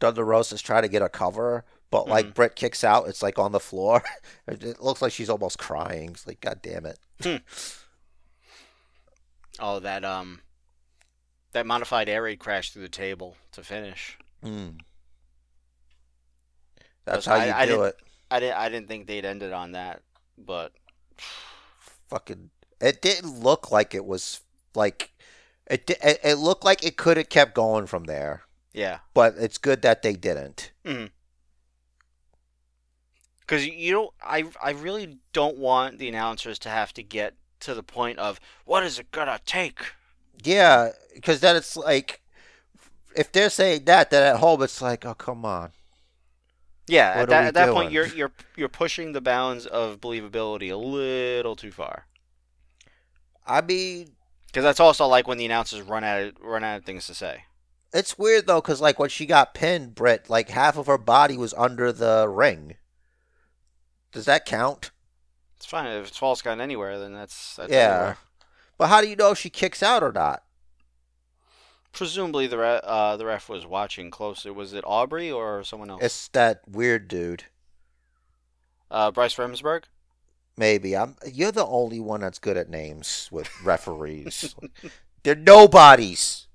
Thunder Rosa's trying to get a cover, but like Mhm. Britt kicks out. It's like on the floor. it it looks like she's almost crying. It's like, God damn it. Oh, that um, that modified air raid crashed through the table to finish. Mm. That's how I- you I do it. I didn't I didn't think they'd ended on that, but fucking it didn't look like it was like it it, it looked like it could have kept going from there yeah, but it's good that they didn't because you don't. I I really don't want the announcers to have to get to the point of what is it gonna take. yeah because then it's like if they're saying that then at home it's like oh come on Yeah, What at that, at that point, you're you're you're pushing the bounds of believability a little too far. i mean Because that's also like when the announcers run out of, run out of things to say. it's weird though because like when she got pinned Britt like half of her body was under the ring does that count It's fine if it's false count anywhere, then that's, that's yeah everywhere. but how do you know if she kicks out or not Presumably the re- uh, the ref was watching closely. Was it Aubrey or someone else? it's that weird dude uh, Bryce Remsburg. Maybe I'm. You're the only one that's good at names with referees. They're nobodies.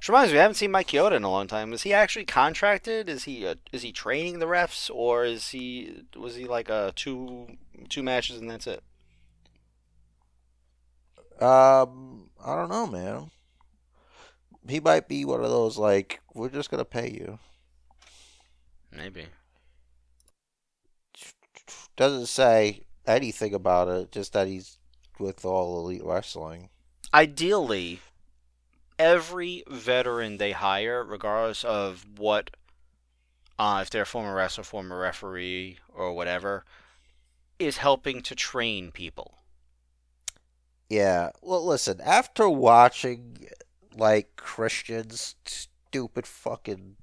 Which reminds me, I haven't seen Mike Chioda in a long time. Is he actually contracted? Is he uh, is he training the refs, or is he was he like a two two matches and that's it? Um, I don't know, man. He might be one of those like we're just gonna pay you. Maybe. Doesn't say anything about it. Just that he's with all elite wrestling. ideally, every veteran they hire, regardless of what, uh, if they're a former wrestler, former referee, or whatever, is helping to train people. Yeah. Well, listen. After watching like Christian's stupid fucking.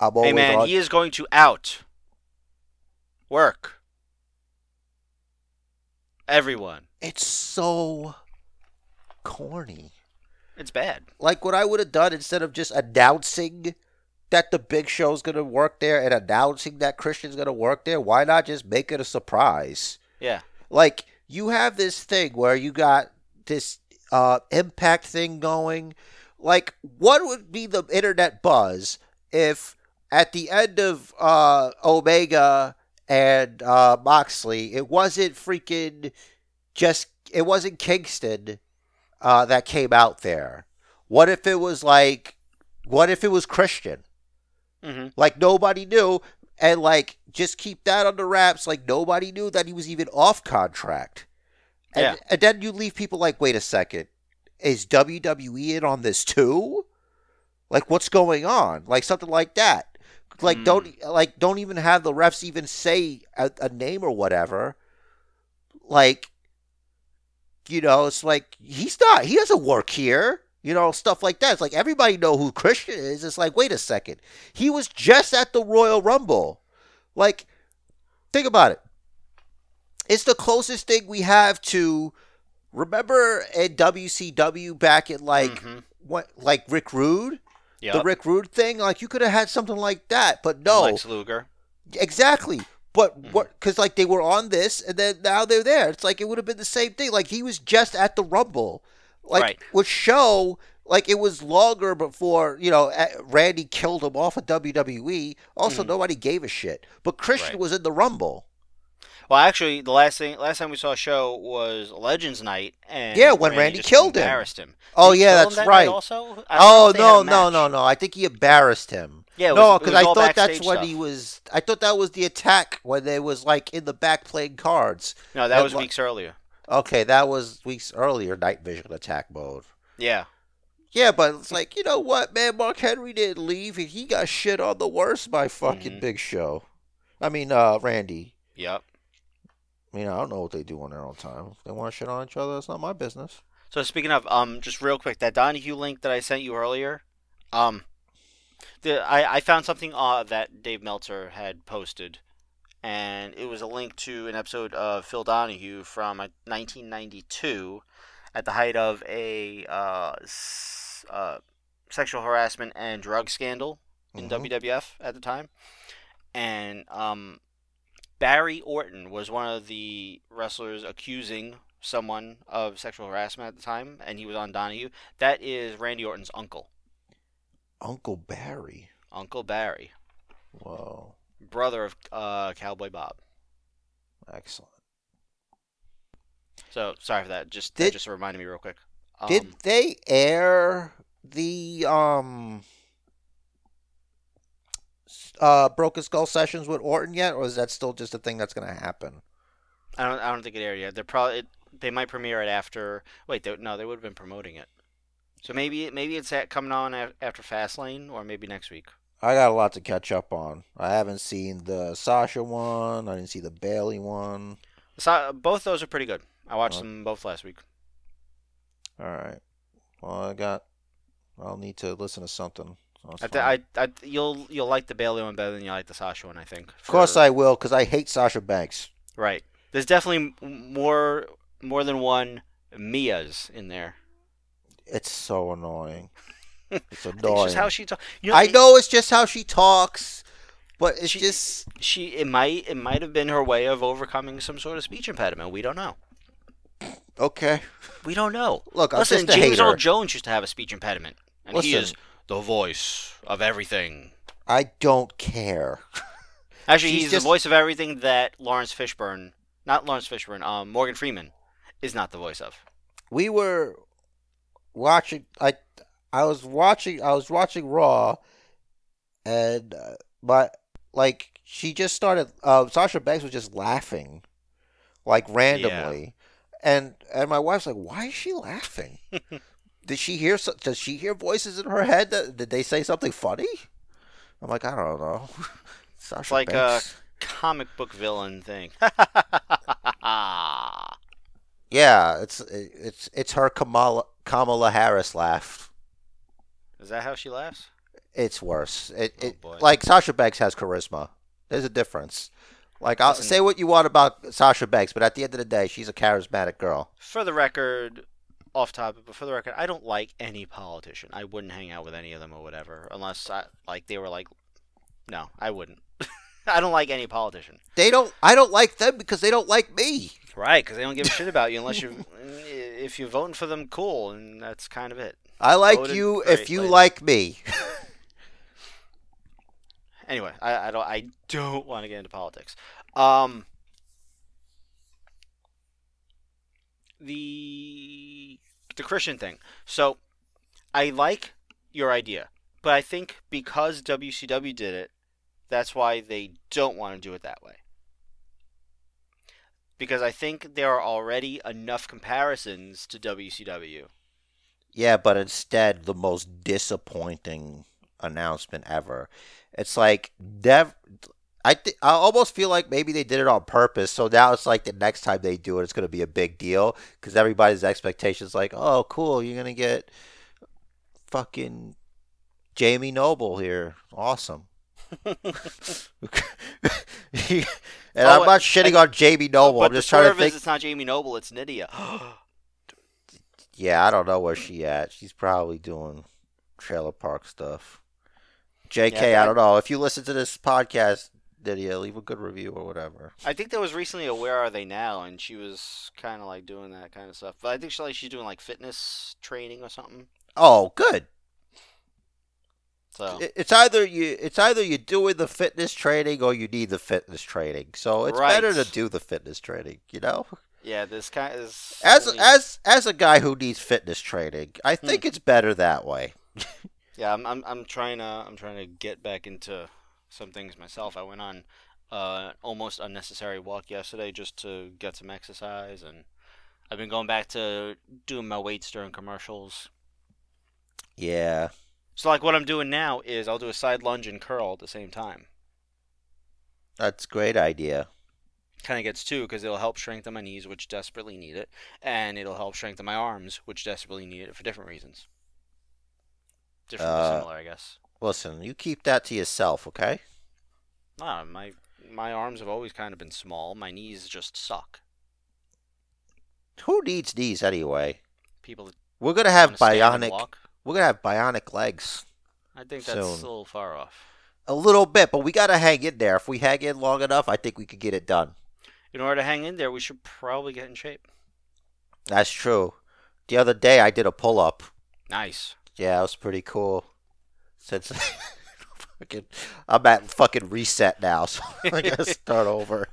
I'm hey man, on- he is going to out work Everyone. It's so corny. It's bad. Like what I would have done instead of just announcing that the Big Show's gonna work there and announcing that Christian's gonna work there, why not just make it a surprise? Yeah. Like you have this thing where you got this uh, impact thing going. Like, what would be the internet buzz if at the end of uh, Omega and uh, Moxley, it wasn't freaking just it wasn't Kingston uh, that came out there. What if it was like, what if it was Christian? hmm Like nobody knew, and like just keep that under wraps. Like nobody knew that he was even off contract. And, Yeah. and then you leave people like, wait a second, is WWE in on this too? Like what's going on? Like something like that. Like Hmm. don't like don't even have the refs even say a, a name or whatever. Like you know, it's like he's not he doesn't work here. You know, stuff like that. It's like everybody know who Christian is. It's like, wait a second. He was just at the Royal Rumble. Like, think about it. It's the closest thing we have to remember in WCW back at like Mhm. what like Rick Rude? Yep. The Rick Rude thing? Like you could have had something like that, but no. Lex Luger. Exactly. But Mhm. what? Because like they were on this, and then now they're there. It's like it would have been the same thing. Like he was just at the Rumble, like Right. with show. Like it was longer before you know Randy killed him off of WWE. Also, Mhm. nobody gave a shit. But Christian Right. was in the Rumble. Well, actually, the last thing, last time we saw a show was Legends Night, and Yeah, when Randy just killed him. embarrassed him. Oh yeah, that's that right. Also, I don't know Oh if they had no, no, no, no! I think he embarrassed him. Yeah, it no, because I thought that's when stuff. he was. I thought that was the attack when they was like in the back playing cards. No, that That was li- weeks earlier. Okay, that was weeks earlier. Night Vision attack mode. Yeah, Yeah, but it's like, you know what, man? Mark Henry didn't leave. and He got shit on the worst by fucking Mhm. Big Show. I mean, uh, Randy. yep. I mean, I don't know what they do on their own time. If they want to shit on each other, that's not my business. So speaking of, um, just real quick, that Donahue link that I sent you earlier, um, the I, I found something uh that Dave Meltzer had posted, and it was a link to an episode of Phil Donahue from uh, 1992, at the height of a uh, s- uh sexual harassment and drug scandal in Mhm. WWF at the time, and um, Barry Orton was one of the wrestlers accusing someone of sexual harassment at the time, and he was on Donahue. That is Randy Orton's uncle, Uncle Barry. Uncle Barry, Whoa, brother of uh, Cowboy Bob. excellent. So sorry for that. Just Did- that just reminded me real quick. Um, Did they air the um uh Broken Skull sessions with Orton yet, or is that still just a thing that's gonna happen? I don't. I don't think it aired yet. They're probably. They might premiere it after. Wait, they, no, they would have been promoting it. So maybe maybe it's at, coming on af- after Fastlane or maybe next week. I got a lot to catch up on. I haven't seen the Sasha one. I didn't see the Bayley one. So, uh, both those are pretty good. I watched Oh. them both last week. All right. Well, I got. I'll need to listen to something. So I, th- I, I, you'll you'll like the Bayley one better than you like the Sasha one. I think. of course, I will, because I hate Sasha Banks. Right. There's definitely more more than one Mia's in there. It's so annoying. It's annoying. It's just how she talks. You know, I know it's just how she talks, but it's She- just she. It might it might have been her way of overcoming some sort of speech impediment. We don't know. okay. We don't know. Look, I'm Listen, James. Earl Jones used to have a speech impediment, and he is the voice of everything. I don't care. Actually, She's he's just- the voice of everything that Laurence Fishburne, not Laurence Fishburne, um, Morgan Freeman, is not the voice of. We were watching. I I was watching. I was watching Raw, and uh, but like she just started. Uh, Sasha Banks was just laughing, like randomly, and and my wife's like, "Why is she laughing? Did she hear? Does she hear voices in her head? That, did they say something funny?" I'm like, I don't know. Sasha like, uh, Banks. Comic book villain thing. yeah, it's it's it's her Kamala Kamala Harris laugh. is that how she laughs? It's worse. It, Oh, it boy. like Sasha Banks has charisma. There's a difference. Like, I'll Listen. say what you want about Sasha Banks, but at the end of the day, she's a charismatic girl. For the record, off topic, but for the record, I don't like any politician. I wouldn't hang out with any of them or whatever, unless I like they were like, no, I wouldn't. I don't like any politician. They don't. I don't like them because they don't like me. Right, because they don't give a shit about you unless you, if you're voting for them, cool, and that's kind of it. I like Voted, you if you later. like me. Anyway, I, I don't I don't want to get into politics. Um, the the Christian thing. So, I like your idea, but I think because WCW did it, that's why they don't want to do it that way. Because I think there are already enough comparisons to WCW. Yeah, but instead, the most disappointing announcement ever. It's like Dev. I th- I almost feel like maybe they did it on purpose. So now it's like the next time they do it, it's going to be a big deal because everybody's expectations like, oh, cool, you're going to get fucking Jamie Noble here, awesome. and I'm Oh, not shitting on Jamie Noble. but I'm just trying to think. is it's not Jamie Noble, it's Nidia. Yeah, I don't know where she at. She's probably doing trailer park stuff. JK, Yeah, I I- don't know. If you listen to this podcast, Lydia, leave a good review or whatever. I think there was recently a Where Are They Now, and she was kind of like doing that kind of stuff. But I think she, like she's doing like fitness training or something. Oh, good. So It's either you it's either you're doing the fitness training or you need the fitness training. So it's better to do the fitness training, you know? yeah, this kind is As really- as as a guy who needs fitness training, I Hmm. think it's better that way. yeah. I'm, I'm I'm trying to I'm trying to get back into some things myself. I went on uh almost unnecessary walk yesterday just to get some exercise, and I've been going back to doing my weights during commercials. Yeah. So like what I'm doing now is I'll do a side lunge and curl at the same time. That's a great idea. kind of gets two because it'll help strengthen my knees, which desperately need it, and it'll help strengthen my arms, which desperately need it for different reasons. Different Uh, similar, I guess. Listen, you keep that to yourself, okay? Ah, my my arms have always kind of been small. My knees just suck. Who needs these anyway? People that We're gonna have bionic. We're gonna have bionic legs. I think that's soon. a little far off. A little bit, but we gotta hang in there. If we hang in long enough, I think we could get it done. In order to hang in there, we should probably get in shape. That's true. The other day I did a pull up. Nice. Yeah, it was pretty cool. Since fucking, I'm at fucking reset now, so I gotta start over.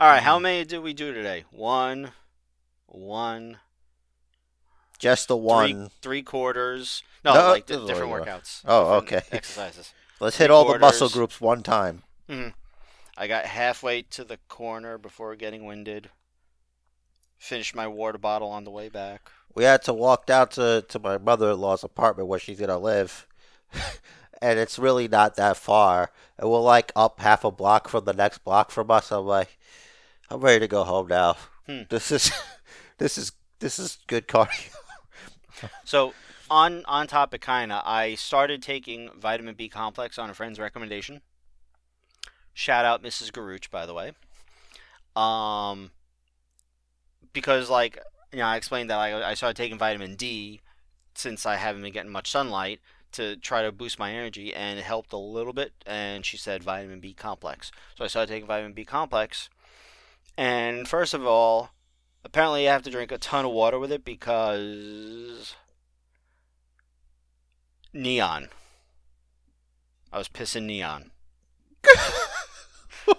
All right, Mm. how many did we do today? One, one, Just the one. three quarters. No, No, like different workouts. Oh, different okay. Exercises. Let's three hit all the muscle groups one time. I got halfway to the corner before getting winded. Finished my water bottle on the way back. We had to walk down to, to my mother in law's apartment where she's gonna live. and it's really not that far. And we're like up half a block from the next block from us. I'm like, I'm ready to go home now. Hmm. This is this is this is good cardio. So on on topic, kinda, I started taking vitamin B complex on a friend's recommendation. Shout out Mrs. Garuch, by the way. Um, because like you know, I explained that I I started taking vitamin D since I haven't been getting much sunlight to try to boost my energy, and it helped a little bit. And she said vitamin B complex, so I started taking vitamin B complex. And first of all, apparently I have to drink a ton of water with it because neon. I was pissing neon.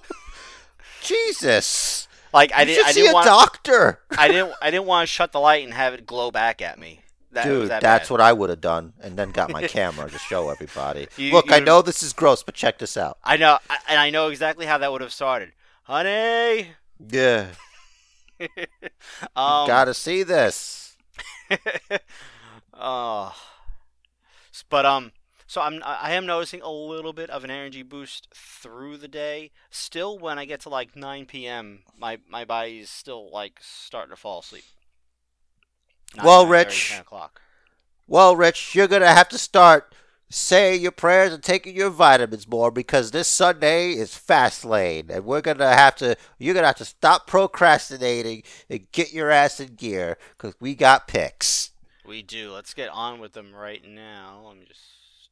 Jesus. Like I you didn't. I see didn't a want. doctor. I didn't. I didn't want to shut the light and have it glow back at me. That Dude, that that's bad. what I would have done, and then got my camera to show everybody. You- Look, I know this is gross, but check this out. I know, I- and I know exactly how that would have started, honey. Yeah, um, gotta see this. oh, but um, so I'm I am noticing a little bit of an energy boost through the day. Still, when I get to like 9 p.m., my my body's still like starting to fall asleep. Well, Rich, 10 o'clock. Well, Rich, you're gonna have to start saying your prayers and taking your vitamins more because this Sunday is Fastlane and we're gonna have to you're gonna have to stop procrastinating and get your ass in gear because we got picks. We do. Let's get on with them right now. Let me just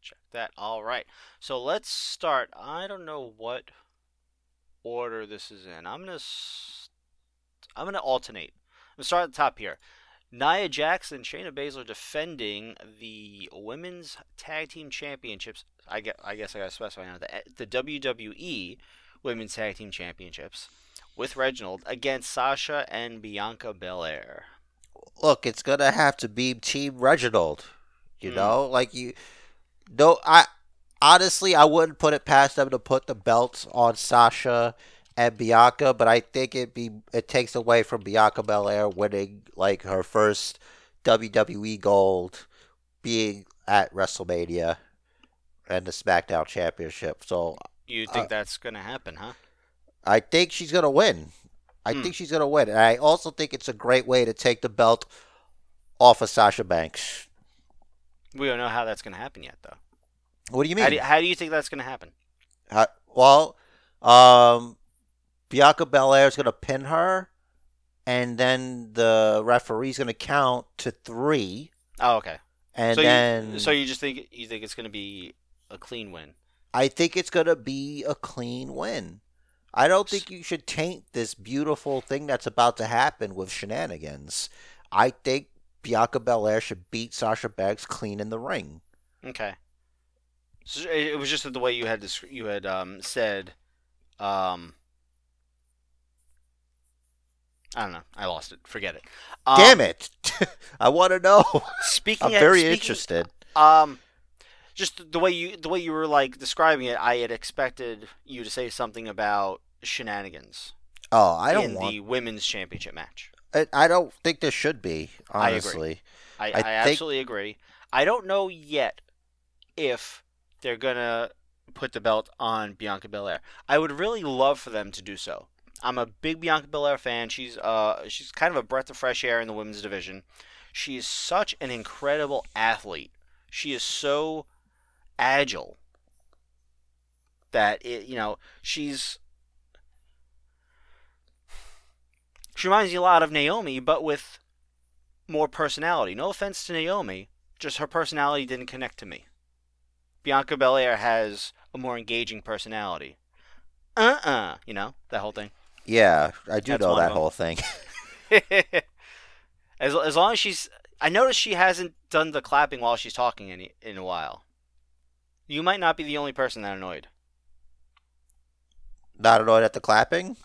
check that. All right. So let's start. I don't know what order this is in. I'm gonna I'm gonna alternate. I'm gonna start at the top here. Nia Jackson, Shayna Baszler defending the women's tag team championships. I guess I guess I gotta specify now the the WWE women's tag team championships with Reginald against Sasha and Bianca Belair. Look, it's gonna have to be Team Reginald. You Mm. know, like you. No, I honestly I wouldn't put it past them to put the belts on Sasha and Bianca, but I think it be it takes away from Bianca Belair winning like her first WWE Gold, being at WrestleMania, and the SmackDown Championship. So You think Uh, that's gonna happen, huh? I think she's gonna win. I Hmm. think she's gonna win, and I also think it's a great way to take the belt off of Sasha Banks. We don't know how that's gonna happen yet, though. What do you How mean? do you, how do you think that's gonna happen? How- well, um, Bianca Belair is gonna pin her, and then the referee's gonna count to three, Oh, okay. and so then you, so you just think you think it's gonna be a clean win? I think it's gonna be a clean win. I don't think you should taint this beautiful thing that's about to happen with shenanigans. I think Bianca Belair should beat Sasha Banks clean in the ring. Okay. So it, was just that the way you had this, you had um, said, um, I don't know. I lost it. Forget it. Um, Damn it! I want to know. Speaking, I'm of- very speaking- interested. Um, just the way you the way you were like describing it, I had expected you to say something about shenanigans Oh, I don't in want. the women's championship match. I, I don't think there should be. I agree. Honestly, I, I, I think- absolutely agree. I don't know yet if they're gonna put the belt on Bianca Belair. I would really love for them to do so. I'm a big Bianca Belair fan. She's uh she's kind of a breath of fresh air in the women's division. She is such an incredible athlete. She is so agile that it you know she's she reminds you a lot of Naomi, but with more personality. No offense to Naomi, just her personality didn't connect to me. Bianca Belair has a more engaging personality. Uh uh you know, that whole thing. Yeah, I do That's know that whole thing. as, as long as she's. I noticed she hasn't done the clapping while she's talking in, in a while. You might not be the only person that annoyed. Not annoyed at the clapping.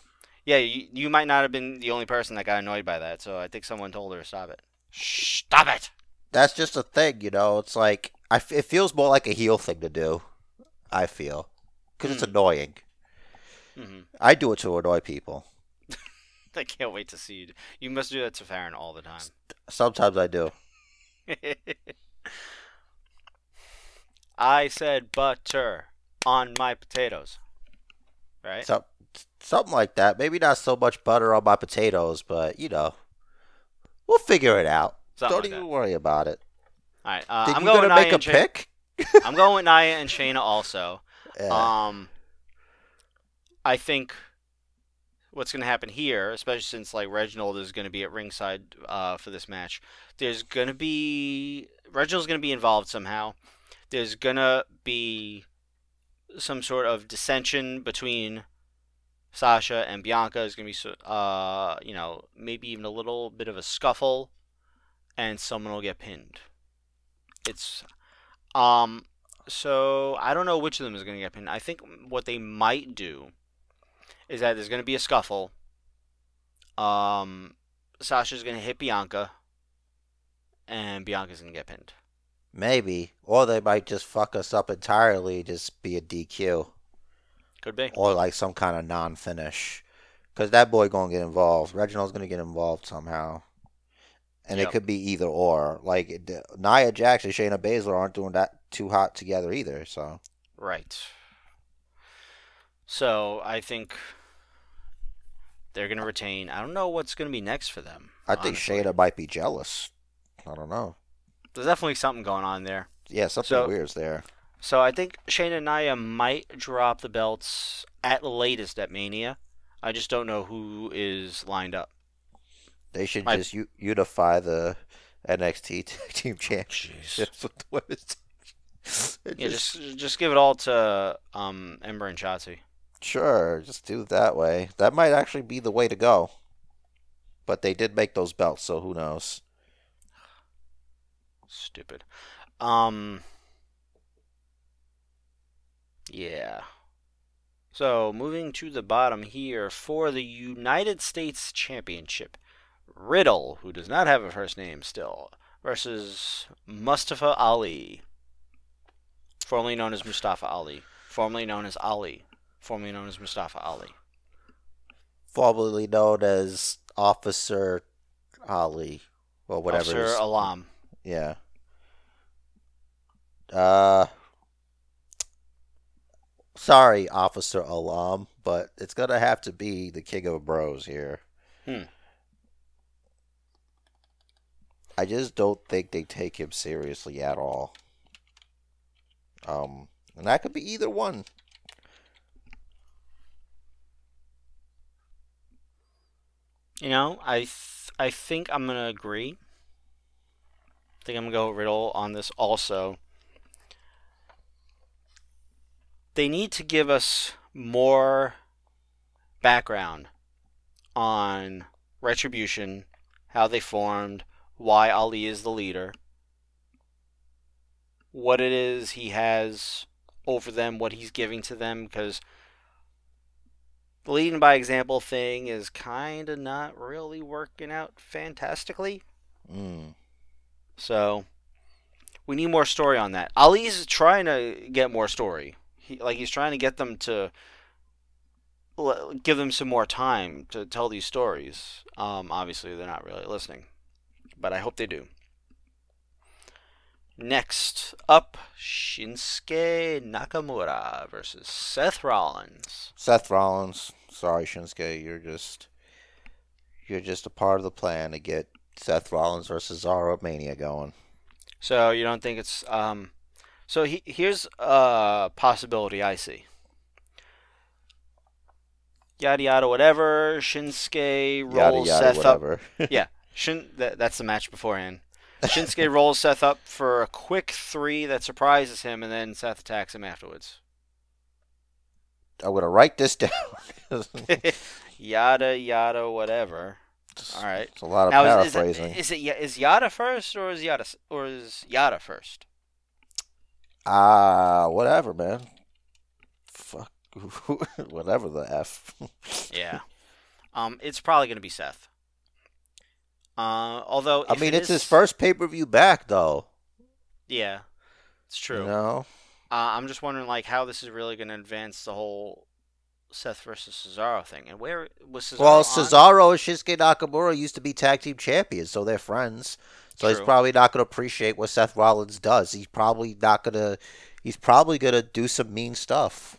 Yeah, you, you might not have been the only person that got annoyed by that, so I think someone told her to stop it. Stop it! That's just a thing, you know. It's like I f- it feels more like a heel thing to do. I feel because it's Hmm. annoying. Hmm I do it to annoy people. I can't wait to see you. You must do that to Farron all the time. Sometimes I do. I said butter on my potatoes. Right? So, something like that. Maybe not so much butter on my potatoes, but you know, we'll figure it out. Something Don't like even that. worry about it. All right. Uh, I'm you going Nia make a and Shay- pick? I'm going with Nia and Shayna also. Yeah. Um, I think what's going to happen here, especially since like Reginald is going to be at ringside uh, for this match, there's going to be Reginald's going to be involved somehow. There's going to be some sort of dissension between Sasha and Bianca. There's going to be uh, you know, maybe even a little bit of a scuffle, and someone will get pinned. It's um so I don't know which of them is going to get pinned. I think what they might do is that there's going to be a scuffle. Um, Sasha's going to hit Bianca, and Bianca's going to get pinned. Maybe, or they might just fuck us up entirely, just be a DQ, Could be. or like some kind of non-finish. Because that boy gonna get involved. Reginald's gonna get involved somehow, and Yep. it could be either or. Like Nia Jax and Shayna Baszler aren't doing that too hot together either. So Right. So I think they're going to retain. I don't know what's going to be next for them. I think honestly. Shayna might be jealous. I don't know. There's definitely something going on there. Yeah, something So- weird's there. So I think Shayna and Nia might drop the belts at latest at Mania. I just don't know who is lined up. They should My- just u- unify the NXT Tag Team Championships with the women's. Yeah, just just give it all to um, Ember and Shotzi. Sure, just do it that way. That might actually be the way to go. But they did make those belts, so who knows? Stupid. Um. Yeah. So moving to the bottom here for the United States Championship, Riddle, who does not have a first name still, versus Mustafa Ali, formerly known as Mustafa Ali, formerly known as Ali, formerly known as Mustafa Ali. Formerly known as Officer Ali, or whatever. Officer his- Alam. Yeah. Uh. Sorry, Officer Alam, but it's gonna have to be the King of Bros here. Hmm. I just don't think they take him seriously at all. Um, and that could be either one. You know, I th- I think I'm gonna agree. I think I'm gonna go Riddle on this also. They need to give us more background on Retribution, how they formed, why Ali is the leader, what it is he has over them, what he's giving to them, because leading by example thing is kind of not really working out fantastically. Mm. So we need more story on that. Ali's trying to get more story. He, like he's trying to get them to l- give them some more time to tell these stories. Um, obviously, they're not really listening, but I hope they do. Next up, Shinsuke Nakamura versus Seth Rollins. Seth Rollins. Sorry, Shinsuke. You're just you're just a part of the plan to get Seth Rollins versus Cesaro Mania going. So you don't think it's um so he, here's a possibility I see. Yada yada whatever Shinsuke rolls yada Seth up. whatever. Yeah, Shin that, that's the match beforehand. Shinsuke rolls Seth up for a quick three that surprises him, and then Seth attacks him afterwards. I'm gonna write this down. yada yada whatever. All right. It's a lot of Now is, is, paraphrasing. it, is it Yada first or is Yada or is Yada first? Ah, whatever, man. Fuck, whatever the f. Yeah. um, it's probably gonna be Seth. Uh, although I mean, it it's his first pay per view back, though. Yeah, it's true. You know, Uh, I'm just wondering like how this is really gonna advance the whole Seth versus Cesaro thing, and where was Cesaro? well, on? Cesaro and Shinsuke Nakamura used to be tag team champions, so they're friends. So he's probably not going to appreciate what Seth Rollins does. He's probably not going to. He's probably going to do some mean stuff.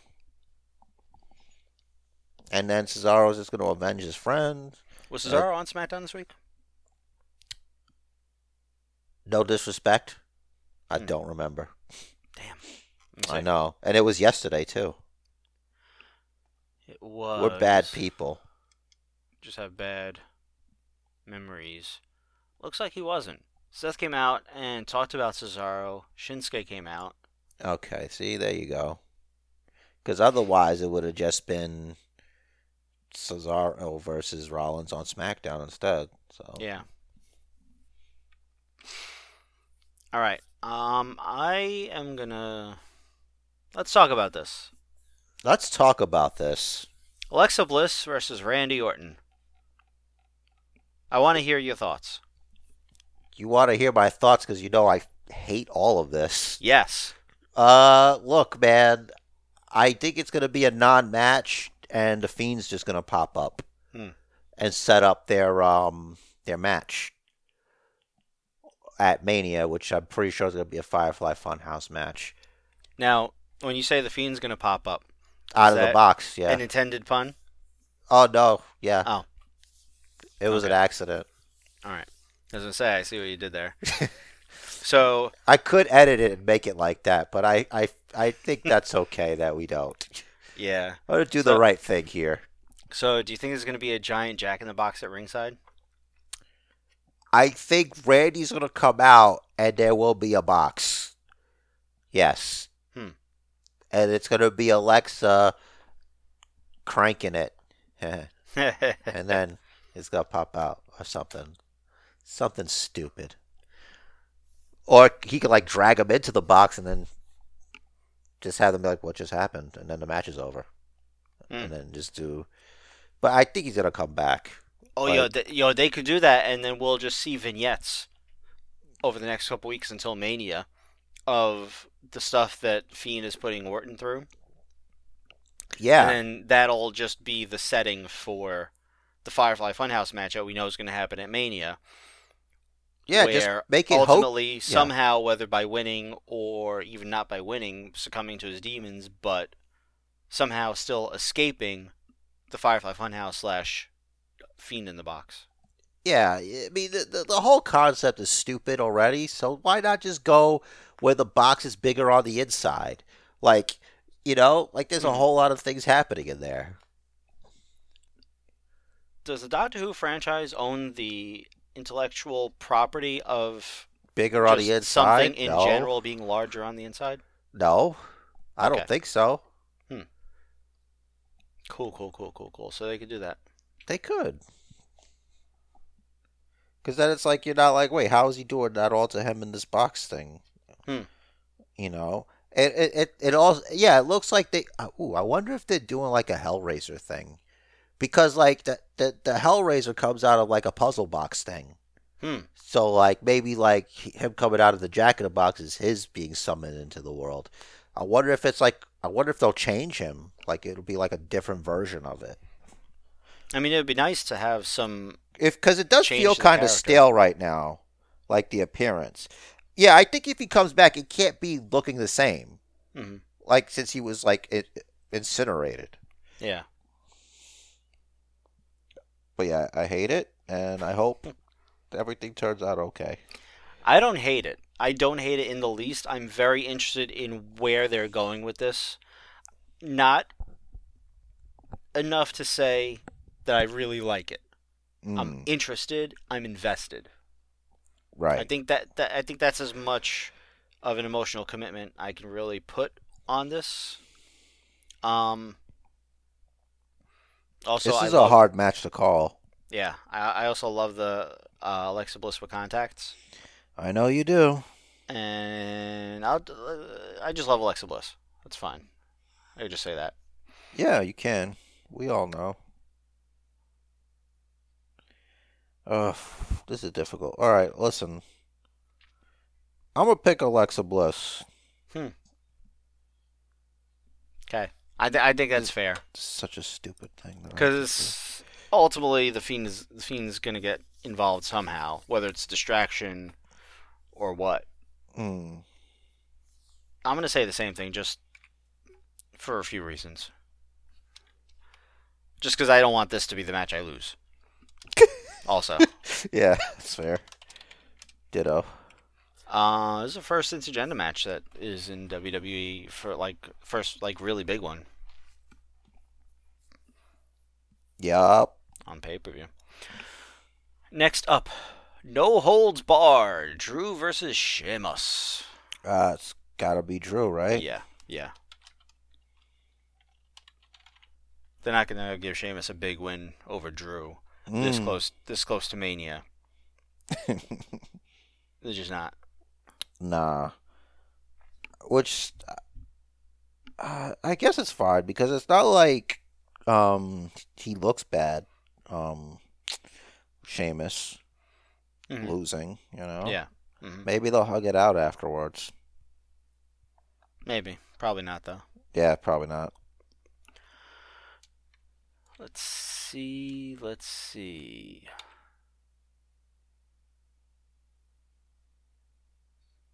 And then Cesaro's just going to avenge his friend. Was Cesaro on SmackDown this week? No disrespect. I Hmm. don't remember. Damn. I know. And it was yesterday, too. It was. We're bad people. Just have bad memories. Looks like he wasn't. Seth came out and talked about Cesaro. Shinsuke came out. Okay, see, there you go. Because otherwise, it would have just been Cesaro versus Rollins on SmackDown instead. So Yeah. All right. Um, I am gonna. Let's talk about this. let's talk about this. Alexa Bliss versus Randy Orton. I want to hear your thoughts. You want to hear my thoughts because you know I hate all of this. Yes. Uh, look, man, I think it's gonna be a non-match, and the Fiend's just gonna pop up Hmm. and set up their um their match at Mania, which I'm pretty sure is gonna be a Firefly Funhouse match Now, when you say the Fiend's gonna pop up, out of the box. Yeah. an intended pun? oh no, yeah. Oh. It was Okay. an accident. All right. I was gonna say, I see what you did there. so I could edit it and make it like that, but I, I, I think that's okay that we don't. Yeah. I'm gonna do the right thing here. So, do you think there's going to be a giant Jack in the Box at ringside? I think Randy's gonna come out and there will be a box. Yes. And it's gonna be Alexa cranking it. and then it's gonna pop out or something. Something stupid. Or he could like drag him into the box and then just have them be like, What just happened? And then the match is over. Hmm. And then just do but I think he's gonna come back. Oh, Like- yo, th- yo, they could do that, and then we'll just see vignettes over the next couple weeks until Mania of the stuff that Fiend is putting Orton through, Yeah. and that'll just be the setting for the Firefly Funhouse match that we know is going to happen at Mania. yeah, where just make it hope ultimately, somehow, whether by winning or even not by winning, succumbing to his demons, but somehow still escaping the Firefly Funhouse slash Fiend in the box. Yeah, I mean the, the the whole concept is stupid already. So why not just go where the box is bigger on the inside? Like, you know, like there's a Mhm. whole lot of things happening in there. does the Doctor Who franchise own the intellectual property of Bigger on the inside. something in no. general being larger on the inside? No, I don't Okay. think so. Cool, cool, cool, cool, cool. So they could do that. They could. Because then it's like you're not like, wait, how is he doing that all to him in this box thing? Hmm. You know, it it it, it all yeah, it looks like they. uh, Ooh, I wonder if they're doing like a Hellraiser thing, because like the the the Hellraiser comes out of like a puzzle box thing. Hmm. So like maybe like him coming out of the jack in the box is his being summoned into the world. I wonder if it's like I wonder if they'll change him. Like it'll be like a different version of it. I mean, it would be nice to have some. if because it does feel kind of stale right now, like the appearance. Yeah, I think if he comes back, it can't be looking the same. Mhm. Like since he was like it, incinerated. Yeah. But yeah, I hate it, and I hope everything turns out okay. I don't hate it. I don't hate it in the least. I'm very interested in where they're going with this. Not enough to say that I really like it. I'm Mm, interested. I'm invested. I right. think that, that I think that's as much of an emotional commitment I can really put on this. Um. Also, this is a love- hard match to call. Yeah, I, I also love the uh, Alexa Bliss with contacts, I know you do. and I'll, I just love Alexa Bliss. That's fine. I could just say that. Yeah, you can. We all know. Ugh, this is difficult. All right, listen. I'm gonna pick Alexa Bliss. Hmm. Okay, I, th- I think that's fair such a stupid thing. that I have to because ultimately the fiend is the fiend's gonna get involved somehow, whether it's distraction or what. Hmm. I'm gonna say the same thing, just for a few reasons. Just because I don't want this to be the match I lose. also, Yeah, that's fair. Ditto. uh, this is the first intergender match that is in WWE for like first like really big one Yup. on pay per view. Next up, no holds barred, Drew versus Sheamus. Uh, it's gotta be Drew, right? Yeah, yeah. They're not gonna give Sheamus a big win over Drew this Mm. close, this close to Mania. They're just not. Nah. Which, uh, I guess it's fine because it's not like um he looks bad. Um, Sheamus Mhm. losing, you know. Yeah. hmm Maybe they'll hug it out afterwards. Maybe. Probably not though. Yeah, probably not. Let's see. Let's see.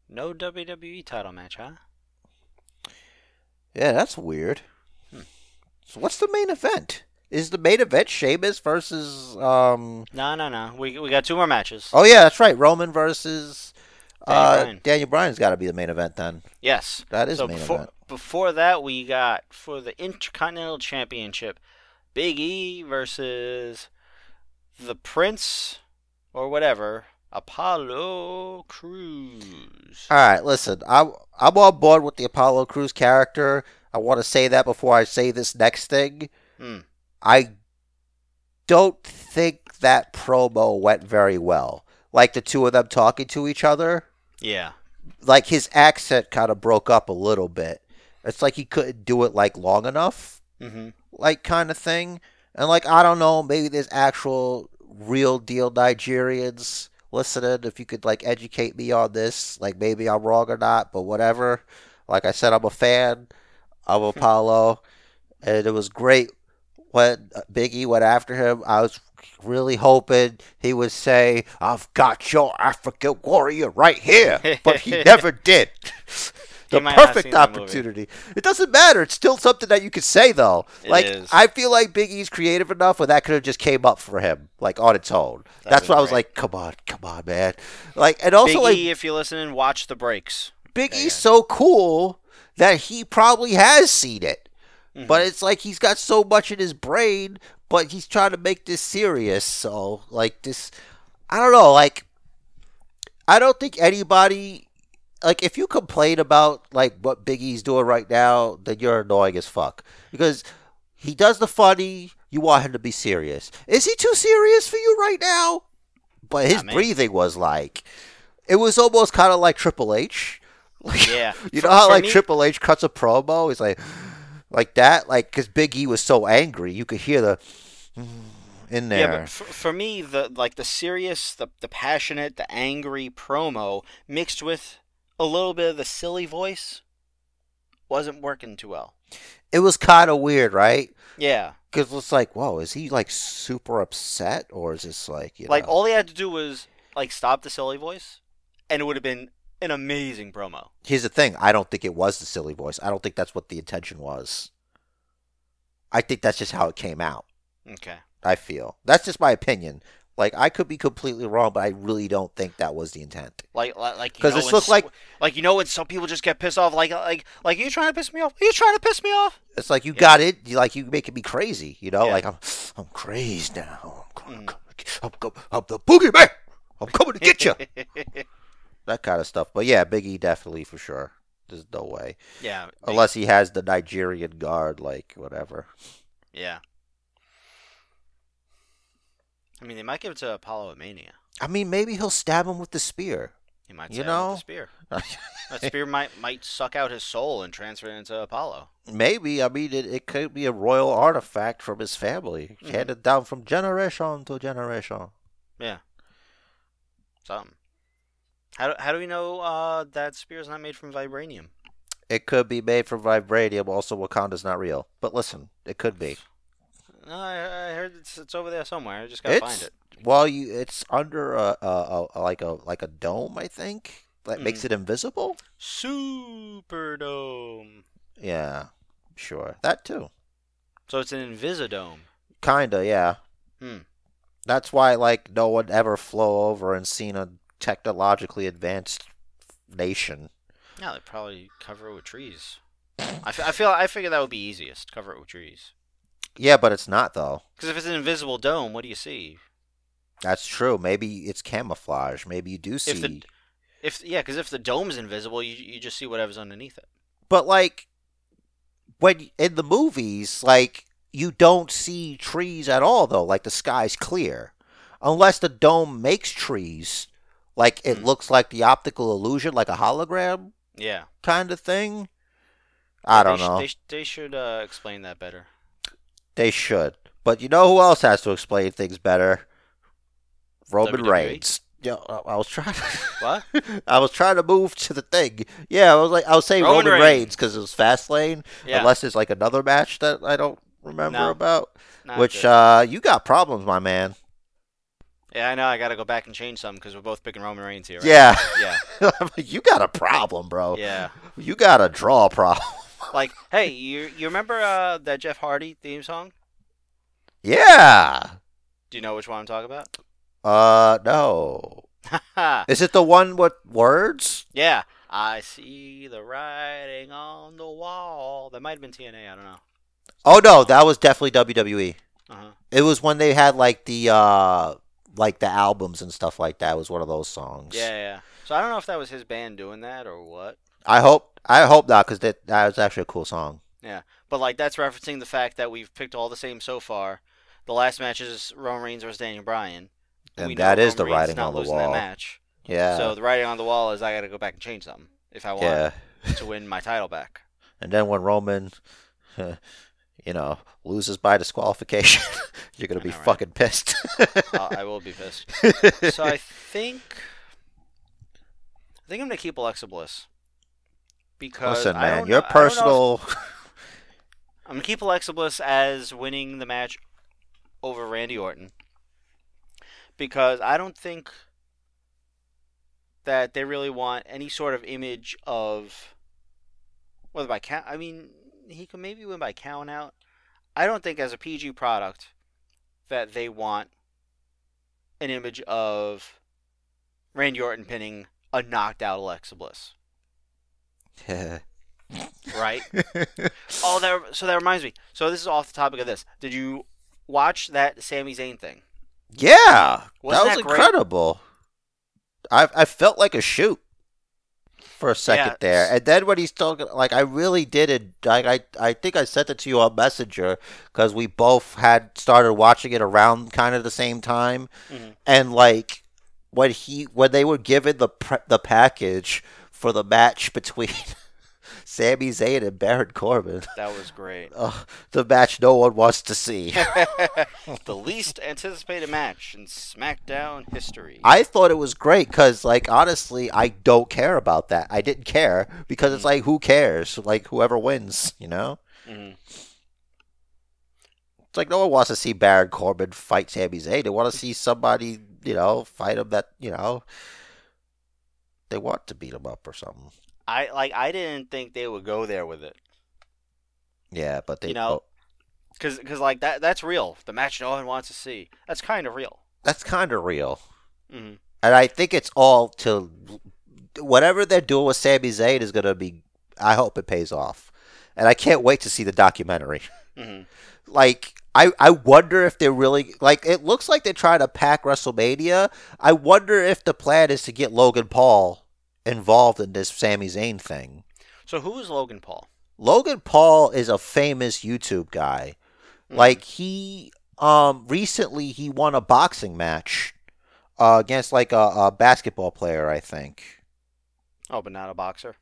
No WWE title match, huh? Yeah, that's weird. Hmm. So what's the main event? Is the main event Sheamus versus um? No, no, no. We we got two more matches. Oh yeah, that's right. Roman versus Uh, Bryan. Daniel Bryan's got to be the main event then. Yes. That is so main before event. before that, we got for the Intercontinental Championship, Big E versus the Prince or whatever, Apollo Crews. All right, listen, I, I'm on board with the Apollo Crews character. I want to say that before I say this next thing. Hmm. I don't think that promo went very well. Like the two of them talking to each other. Yeah. Like his accent kind of broke up a little bit. It's like he couldn't do it like long enough, Mm-hmm. like kind of thing. And like I don't know, maybe there's actual real deal Nigerians listening. If you could like educate me on this, like maybe I'm wrong or not, but whatever. Like I said, I'm a fan of Apollo, and it was great when Biggie went after him. I was really hoping he would say, "I've got your African warrior right here," but he never did. He the might not have perfect that opportunity. It doesn't matter. It's still something that you could say though. It like is. I feel like Big E's creative enough where that could have just came up for him, like on its own. That'd That's why I was like, come on, come on, man. Like and also Big like E, if you're listening, watch the breaks. Big Yeah, E's yeah. so cool that he probably has seen it. Mhm. But it's like he's got so much in his brain, but he's trying to make this serious. So like this I don't know, like I don't think anybody like if you complain about like what Big E's doing right now, then you're annoying as fuck. Because he does the funny, you want him to be serious. Is he too serious for you right now? But his breathing was like it was almost kind of like Triple H. Like, Yeah. you For- know how for like me- Triple H cuts a promo? He's like, like that, like because Big E was so angry, you could hear the in there. Yeah, but for, for me, the like the serious, the the passionate, the angry promo mixed with a little bit of the silly voice wasn't working too well. it was kind of weird, right? Yeah, Because it's like, whoa, is he like super upset, or is this like, you know, like know? all he had to do was like stop the silly voice, and it would have been an amazing promo. Here's the thing: I don't think it was the silly voice. I don't think that's what the intention was. I think that's just how it came out. Okay. I feel that's just my opinion. Like I could be completely wrong, but I really don't think that was the intent. Like, like, because you 'Cause know this looked like- like you know when some people just get pissed off, like, like, like, are you trying to piss me off? Are you trying to piss me off? It's like you Yeah. got it. You like you making me crazy. You know, Yeah. like I'm I'm crazed now. I'm, Mm. I'm, I'm, I'm the boogeyman. I'm coming to get you. that kind of stuff. But yeah, Biggie definitely for sure. There's no way yeah. unless he has the Nigerian guard, like whatever. Yeah. I mean, they might give it to Apollo at Mania. I mean, maybe he'll stab him with the spear. He might You know? the spear. That spear might might suck out his soul and transfer it into Apollo. maybe. I mean, it, it could be a royal artifact from his family, Mhm. handed down from generation to generation. Yeah. Something. How do, how do we know uh, that spear is not made from vibranium? It could be made from vibranium. Also, Wakanda's not real. But listen, it could be. No, I, I heard it's, it's over there somewhere. I just gotta It's find it. well, you it's under a, a, a like a like a dome, I think. That Mm-hmm. makes it invisible. Superdome. Yeah, sure. That too. So it's an Invisidome. Kinda, yeah. Hmm. That's why like no one ever flew over and seen a technologically advanced nation. Yeah, they probably cover it with trees. I, f- I feel I figure that would be easiest. Cover it with trees. Yeah, but it's not though. Because if it's an invisible dome, what do you see? That's true. Maybe it's camouflage. Maybe you do see. If the if yeah, because if the dome's invisible, you you just see whatever's underneath it. But like when in the movies, like you don't see trees at all though. Like the sky's clear, unless the dome makes trees. Like it Hmm. looks like the optical illusion, like a hologram Yeah. kind of thing. I don't sh- know. They, sh- they should uh, explain that better. They should. But you know who else has to explain things better? Roman WWE? Reigns. Yeah, I was trying. What? I was trying to move to the thing. Yeah, I was like, I was saying Roman Roman, Reigns. Because it was Fastlane. Yeah. Unless there's like another match that I don't remember No. about. Which uh, you got problems, my man. yeah, I know. I got to go back and change some because we're both picking Roman Reigns here. Right? Yeah, Yeah. You got a problem, bro. Yeah. You got a draw problem. Like, hey, you you remember uh, that Jeff Hardy theme song? yeah. Do you know which one I'm talking about? Uh, no. Is it the one with words? yeah. I see the writing on the wall. That might have been TNA. I don't know. Oh no, that was definitely WWE. Uh-huh. It was when they had like the uh like the albums and stuff like that. It was one of those songs. Yeah, yeah. So I don't know if that was his band doing that or what. I hope I hope not because that that was actually a cool song. Yeah, but like that's referencing the fact that we've picked all the same so far. The last match is Roman Reigns versus Daniel Bryan. And that is Roman the Reigns writing on the wall. That match. Yeah. So the writing on the wall is I got to go back and change something if I want yeah. to win my title back. And then when Roman, you know, loses by disqualification, you're gonna be know, right? fucking pissed. Uh, I will be pissed. So I think I think I'm gonna keep Alexa Bliss because Listen, man, your know- know if- personal. I'm gonna keep Alexa Bliss as winning the match over Randy Orton because I don't think that they really want any sort of image of whether by count. I mean, he could maybe win by count out. I don't think as a PG product that they want an image of Randy Orton pinning a knocked out Alexa Bliss, right? Oh, that so that reminds me. So this is off the topic of this. Did you watch that Sami Zayn thing? yeah, Wasn't that was that incredible. I I felt like a shoot for a second Yeah, there, and then when he's talking, like I really did it. Like I I think I sent it to you on Messenger because we both had started watching it around kind of the same time, Mhm. and like when he when they were given the pre- the package for the match between Sami Zayn and Baron Corbin, That was great. uh, the match no one wants to see. the least anticipated match in SmackDown history. I thought it was great because, like, honestly, I don't care about that. I didn't care because it's like, who cares? Like, whoever wins, you know? Mhm. It's like no one wants to see Baron Corbin fight Sami Zayn. They want to see somebody, you know, fight him that, you know, they want to beat him up or something. I like. I didn't think they would go there with it, Yeah, but they, You know, because like that. That's real. The match no one wants to see. That's kind of real. that's kind of real. hmm And I think it's all to whatever they're doing with Sami Zayn is going to be, I hope it pays off. And I can't wait to see the documentary. hmm like I, I wonder if they're really like it looks like they're trying to pack WrestleMania. I wonder if the plan is to get Logan Paul involved in this Sami Zayn thing. So who is Logan Paul? Logan Paul is a famous YouTube guy. Mhm. Like he um recently he won a boxing match uh, against like a, a basketball player, I think. Oh, but not a boxer.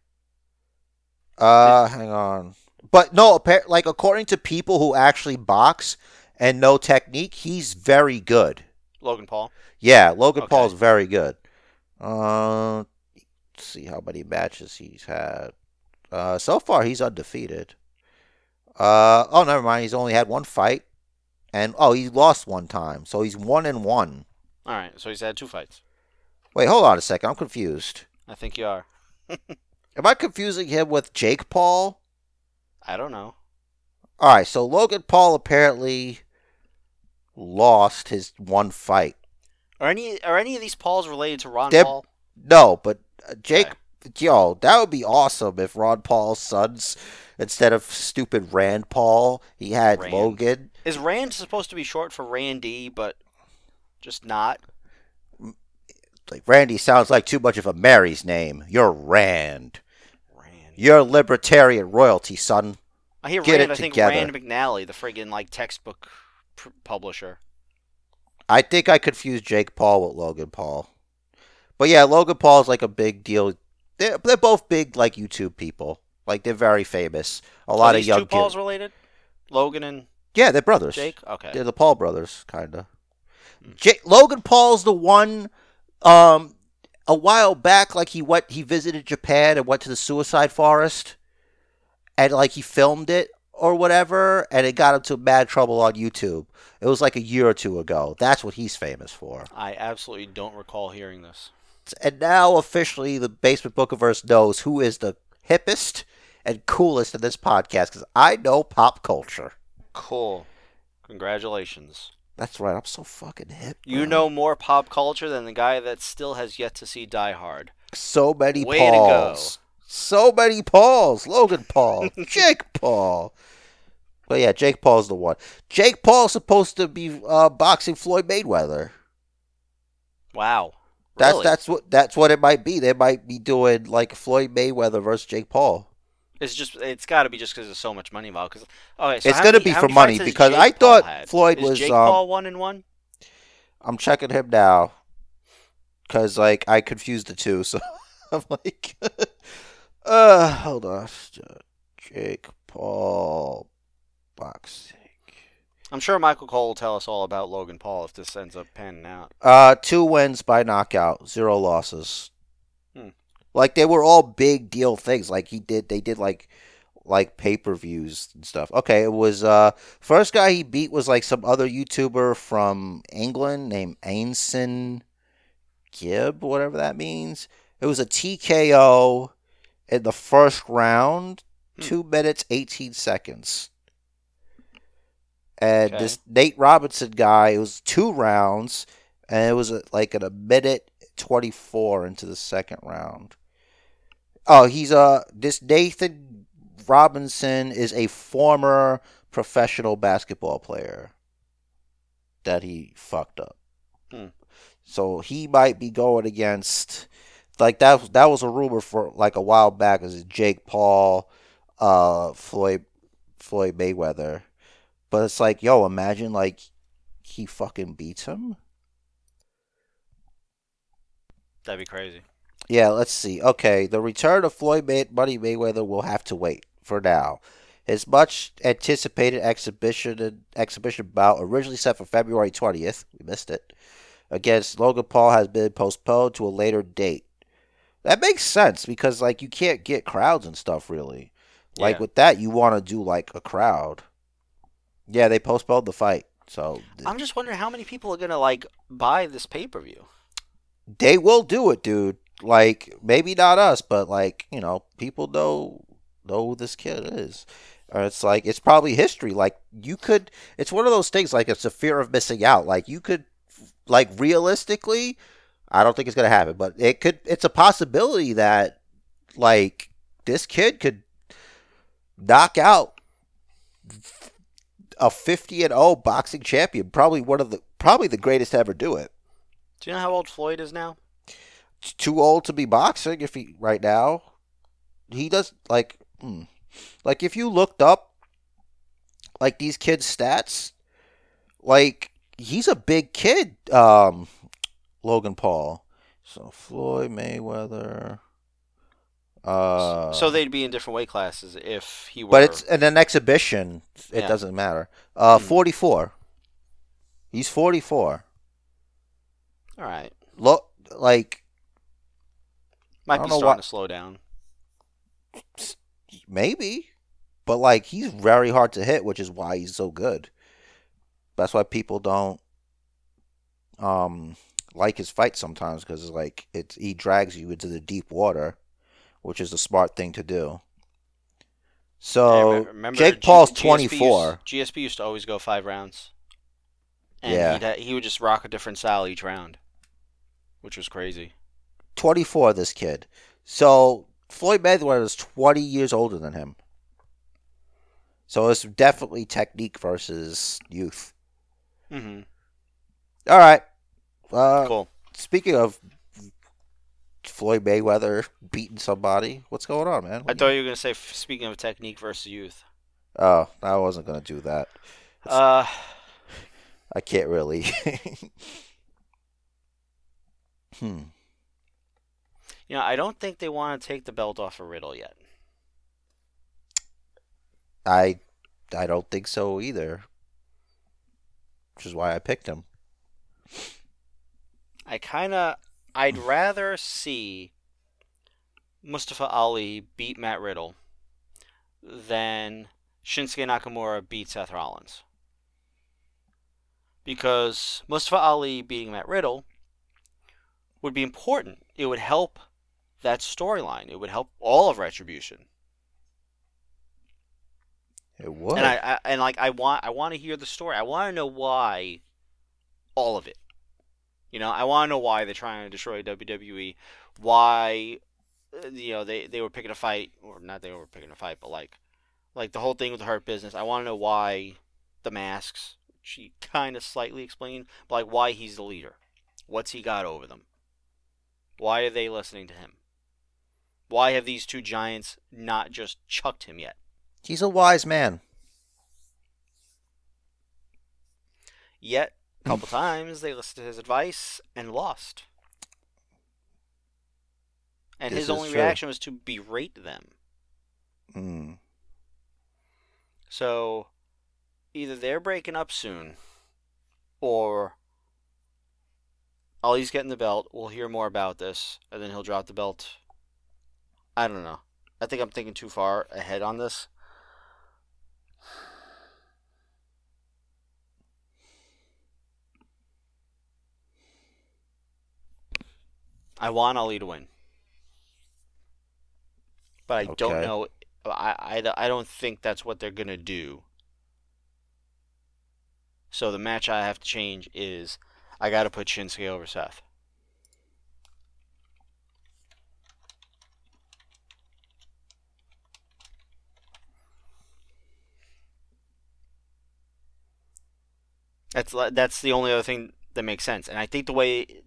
Uh, hang on. But no, like according to people who actually box and know technique, he's very good. Logan Paul. Yeah, Logan Okay. Paul's very good. Uh, let's see how many matches he's had. Uh, so far he's undefeated. Uh, oh, never mind. He's only had one fight, and oh, he lost one time, so he's one and one. All right. So he's had two fights. Wait, hold on a second. I'm confused. I think you are. Am I confusing him with Jake Paul? I don't know. All right, so Logan Paul apparently lost his one fight. Are any are any of these Pauls related to Ron They're- Paul? No, but Jake, yo, that would be awesome if Ron Paul's sons, instead of stupid Rand Paul, he had Rand. Logan. Is Rand supposed to be short for Randy, but just not? Like Randy sounds like too much of a Mary's name. You're Rand. Rand. You're libertarian royalty, son. I hear Get Rand. I think together. Rand McNally, the friggin' like textbook pr- publisher. I think I confused Jake Paul with Logan Paul. But yeah, Logan Paul is like a big deal. They're, they're both big like YouTube people. Like they're very famous. A lot Are of young two Pauls kids. related? Logan and Yeah, they're brothers. Jake. Okay. They're the Paul brothers, kinda. Hmm. J- Logan Paul's the one. Um, a while back, like he went, he visited Japan and went to the suicide forest, and like he filmed it or whatever, and it got him to mad trouble on YouTube. It was like a year or two ago. That's what he's famous for. I absolutely don't recall hearing this. And now officially, the Basement Bookiverse knows who is the hippest and coolest in this podcast because I know pop culture. Cool. Congratulations. That's right. I'm so fucking hip. You bro. know more pop culture than the guy that still has yet to see Die Hard. so many Way to go. Pauls. So many Pauls. Logan Paul, Jake Paul. But yeah, Jake Paul's the one. Jake Paul's supposed to be uh, boxing Floyd Mayweather. Wow. That's Really? that's what that's what it might be. They might be doing like Floyd Mayweather versus Jake Paul. It's just it's got to be just because there's so much money involved. Cause, okay, so It's gonna be for money, because Jake I thought had? Floyd Is was, Jake um, Paul one and one. I'm checking him now because like I confused the two. So I'm like, uh, hold on, Jake Paul boxing. I'm sure Michael Cole will tell us all about Logan Paul if this ends up panning out. Uh, two wins by knockout, zero losses. Hmm. Like they were all big deal things. Like he did, they did like like pay per views and stuff. Okay, it was uh first guy he beat was like some other YouTuber from England named Ainson Gibb, whatever that means. It was a TKO in the first round, Hmm. two minutes eighteen seconds. And Okay. this Nate Robinson guy, it was two rounds, and it was uh, like at a minute twenty four into the second round. Oh, he's a. this Nathan Robinson is a former professional basketball player that he fucked up. Hmm. So he might be going against like that that was a rumor for like a while back is Jake Paul, uh Floyd Floyd Mayweather. But it's like, yo, imagine like he fucking beats him. That'd be crazy. Yeah, let's see. Okay, the return of Floyd May- Money Mayweather will have to wait for now. His much anticipated exhibition exhibition bout originally set for February 20th, we missed it, against Logan Paul has been postponed to a later date. That makes sense because like you can't get crowds and stuff really. Like Yeah. with that you want to do like a crowd. Yeah, they postponed the fight. So I'm just wondering how many people are gonna like buy this pay per view. they will do it, dude. Like maybe not us, but like you know, people know know who this kid is. Or it's like it's probably history. Like you could, it's one of those things. Like it's a fear of missing out. Like you could, like realistically, I don't think it's gonna happen, but it could. It's a possibility that like this kid could knock out a 50 and 0 boxing champion, probably one of the probably the greatest to ever do it Do you know how old Floyd is now? too old to be boxing if he right now. He does like hmm. like if you looked up like these kids' stats, like he's a big kid, um Logan Paul. So Floyd Mayweather. Uh so they'd be in different weight classes if he were. but it's in an exhibition. It Yeah. doesn't matter. Uh, Hmm. forty four. He's forty four. all right. Look, like Might be starting why- to slow down. Maybe, but like he's very hard to hit, which is why he's so good. That's why people don't um like his fight sometimes because like it's he drags you into the deep water, which is the smart thing to do. So Yeah, remember Jake G- Paul's GSP twenty four. Used, GSP used to always go five rounds. And Yeah. he would just rock a different style each round, which was crazy. 24 this kid. So Floyd Mayweather is 20 years older than him. So it's definitely technique versus youth. hmm All right. Uh, cool. Speaking of Floyd Mayweather beating somebody, what's going on, man? I thought you were gonna say speaking of technique versus youth. Oh, I wasn't gonna do that. Uh, I can't really. hmm. you know, I don't think they want to take the belt off of Riddle yet. I I don't think so either. Which is why I picked him. I kind of, I'd rather see Mustafa Ali beat Matt Riddle than Shinsuke Nakamura beat Seth Rollins. Because Mustafa Ali beating Matt Riddle would be important. It would help that storyline. It would help all of Retribution. It would. And I, I and like I want I want to hear the story. I want to know why all of it. You know, I want to know why they're trying to destroy WWE. Why, uh, you know, they they were picking a fight, or not they were picking a fight, but like, like the whole thing with the Hurt Business. I want to know why the masks. She kind of slightly explained, but like why he's the leader. What's he got over them? Why are they listening to him? Why have these two giants not just chucked him yet? He's a wise man. Yet, a couple times they listened to his advice and lost. And This his only true. reaction was to berate them. Mm. So, either they're breaking up soon, or Ali's getting the belt. We'll hear more about this, and then he'll drop the belt. I don't know. I think I'm thinking too far ahead on this. I want Ali to win. But I don't know. I, I, I don't think that's what they're going to do. So the match I have to change is I got to put Shinsuke over Seth. That's that's the only other thing that makes sense, and I think the way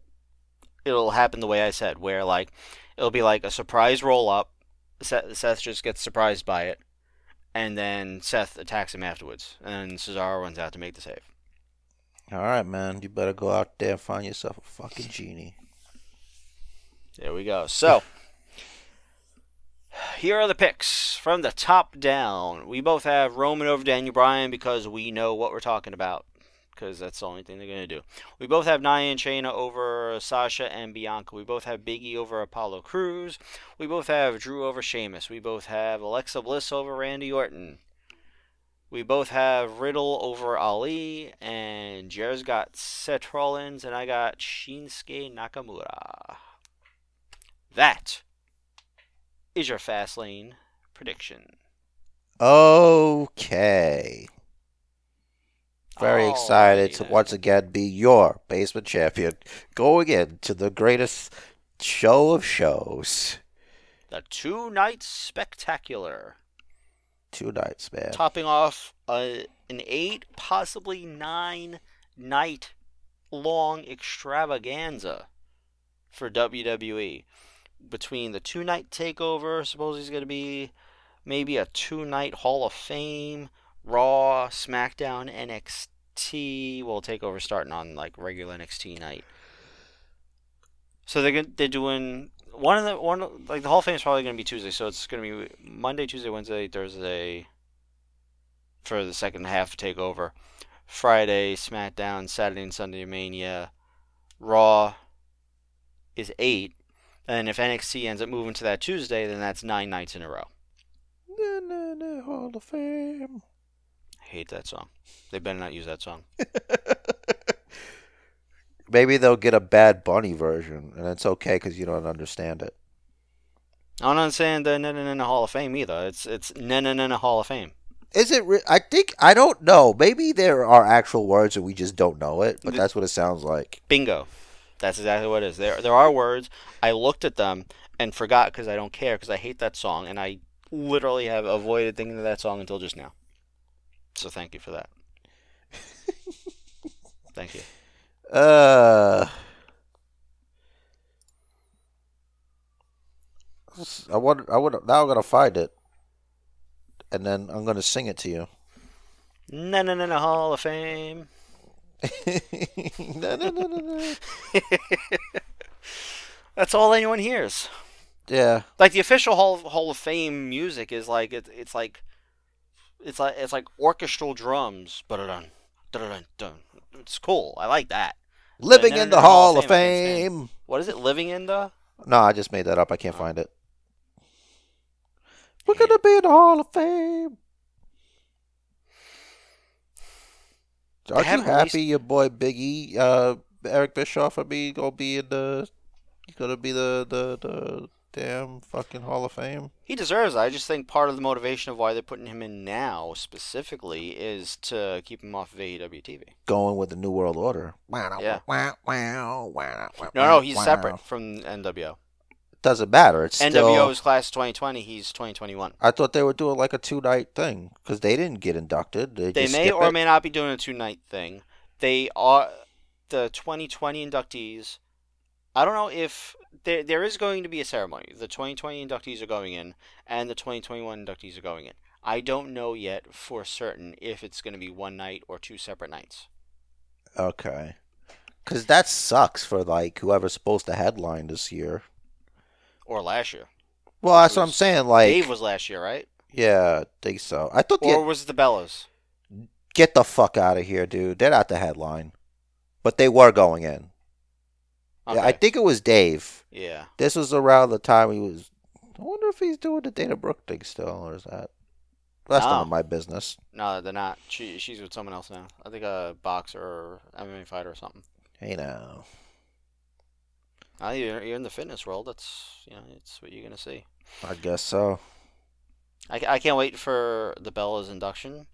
it'll happen the way I said, where like it'll be like a surprise roll up, Seth, Seth just gets surprised by it, and then Seth attacks him afterwards, and Cesaro runs out to make the save. All right, man. You better go out there and find yourself a fucking genie. There we go. So, here are the picks from the top down. We both have Roman over Daniel Bryan because we know what we're talking about. Because that's the only thing they're going to do. We both have Nia and Shayna over Sasha and Bianca. We both have Biggie over Apollo Crews. We both have Drew over Sheamus. We both have Alexa Bliss over Randy Orton. We both have Riddle over Ali. And Jer's got Seth Rollins. And I got Shinsuke Nakamura. That is your Fastlane prediction. Okay. Very oh, excited Alrighty to once again be your basement champion going into the greatest show of shows. The two night spectacular, Two nights, man. topping off a, an eight, possibly nine night long extravaganza for WWE. Between the two night takeover, suppose he's going to be maybe a two night Hall of Fame, Raw, SmackDown, NXT. Well, takeover starting on like regular NXT night. So they're they're doing one of the one like the Hall of Fame is probably going to be Tuesday, so it's going to be Monday, Tuesday, Wednesday, Thursday for the second half takeover. Friday SmackDown, Saturday and Sunday Mania, Raw is eight, and if NXT ends up moving to that Tuesday, then that's nine nights in a row. Hall of Fame. I hate that song. They better not use that song. Maybe they'll get a Bad Bunny version, and it's okay because you don't understand it. I'm not saying the na na Hall of Fame either. It's it's na na Hall of Fame. Is it? Re- I think I don't know. Maybe there are actual words and we just don't know it, but that's what it sounds like. Bingo. That's exactly what it is. There there are words. I looked at them and forgot because I don't care because I hate that song and I literally have avoided thinking of that song until just now. So thank you for that. thank you. Uh, I want. I want. Now I'm gonna find it, and then I'm gonna sing it to you. Na na na na Hall of Fame. no, no, no, no, no. That's all anyone hears. Yeah. Like the official Hall of, Hall of Fame music is like it, it's like it's like it's like orchestral drums. Ba-da-dun, da-da-dun, dun. It's cool. I like that. Living in the Hall of Fame, Fame. What is it? Living in the No, I just made that up. I can't Oh. find it. We're gonna be in the Hall of Fame. Aren't you happy your boy Biggie, uh, Eric Bischoff, I mean, gonna be in the, he's gonna be the the the damn fucking Hall of Fame. He deserves it. I just think part of the motivation of why they're putting him in now specifically is to keep him off of AEW TV. Going with the New World Order. Yeah. No, No, no, he's separate from NWO. Doesn't matter. It's NWO still. is class 2020. He's 2021. I thought they were doing like a two night thing because they didn't get inducted. They, They may or it. may not be doing a two night thing. They are the 2020 inductees. I don't know if there there is going to be a ceremony. The 2020 inductees are going in, and the 2021 inductees are going in. I don't know yet for certain if it's going to be one night or two separate nights. Okay. Because that sucks for like whoever's supposed to headline this year. Or last year. Well, that's what I'm saying. Like, Dave was last year, right? yeah, I think so. I thought Or the, was it the Bellas? get the fuck out of here, dude. They're not the headline, but they were going in. Okay. Yeah, I think it was Dave. yeah. This was around the time he was. I wonder if he's doing the Dana Brooke thing still, or is that? That's No. none of my business. No, they're not. She she's with someone else now. I think a boxer or MMA fighter or something. Hey now. Uh, you're, you're in the fitness world. That's you know, it's what you're gonna see. I guess so. I, I can't wait for the Bella's induction.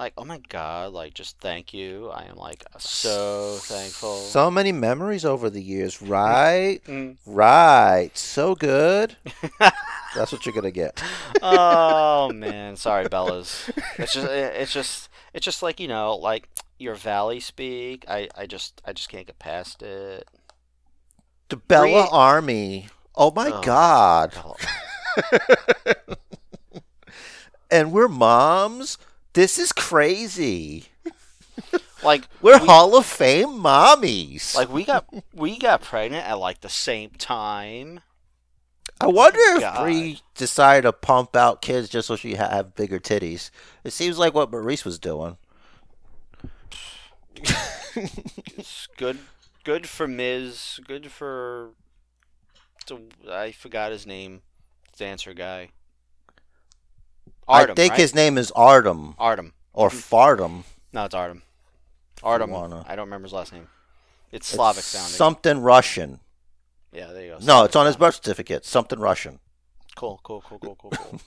Like, oh my god! Like, just thank you. I am like so thankful. So many memories over the years, right? Mm. right. So good. That's what you're gonna get. oh man, sorry, Bellas. It's just it's just it's just like you know, like your Valley speak. I I just I just can't get past it. The Bella Army. Oh my Oh. God. and we're moms. This is crazy. Like We're we- Hall of Fame mommies. Like we got we got pregnant at like the same time. I wonder if God. Brie decided to pump out kids just so she ha- have bigger titties. It seems like what Maryse was doing. It's good good for Miz, good for I forgot his name. Dancer guy. Artem, I think right? his name is Artem Artem. or Fartem. No, it's Artem. Artem. wanna. I don't remember his last name. It's It's Slavic sounding. Something Russian. yeah, there you go. No, it's on his birth certificate. Something Russian. Cool, cool, cool, cool, cool, cool.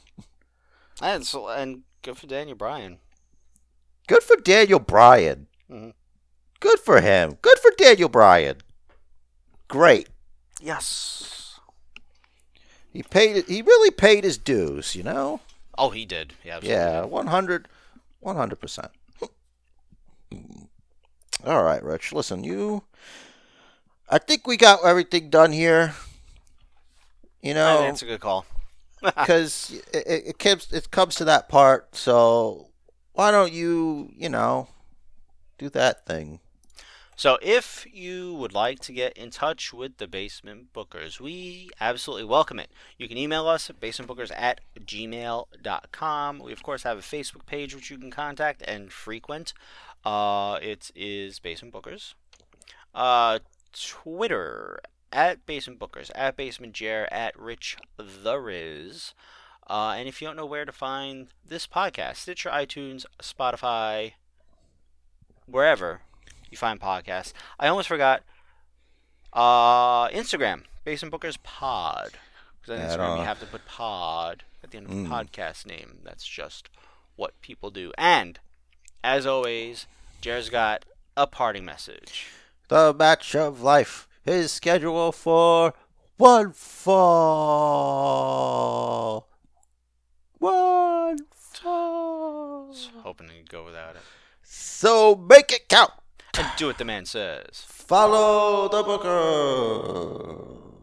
and so, and good for Daniel Bryan. Good for Daniel Bryan. Mhm. Good for him. Good for Daniel Bryan. Great. Yes. He paid. He really paid his dues. You know. Oh, he did. Yeah. absolutely Yeah, did. 100 100%. All right, Rich. Listen, you I think we got everything done here. You know, think it's a good call. cuz it, it, it comes it comes to that part, so why don't you, you know, do that thing. So, if you would like to get in touch with the Basement Bookers, we absolutely welcome it. You can email us at basementbookers at gmail.com. We, of course, have a Facebook page which you can contact and frequent. Uh, it is Basement Bookers. Uh, Twitter at Basement Bookers, at Basement Jer, at Rich the Riz. Uh, and if you don't know where to find this podcast, Stitcher, iTunes, Spotify, wherever you find podcasts. I almost forgot uh, Instagram, Basement Bookers Pod. Because on Instagram you have to put pod at the end of the Mm. podcast name. That's just what people do. And as always, Jared's got a parting message. The match of life is scheduled for one fall. One fall. Hoping to go without it. So make it count. And do what the man says. Follow the booker.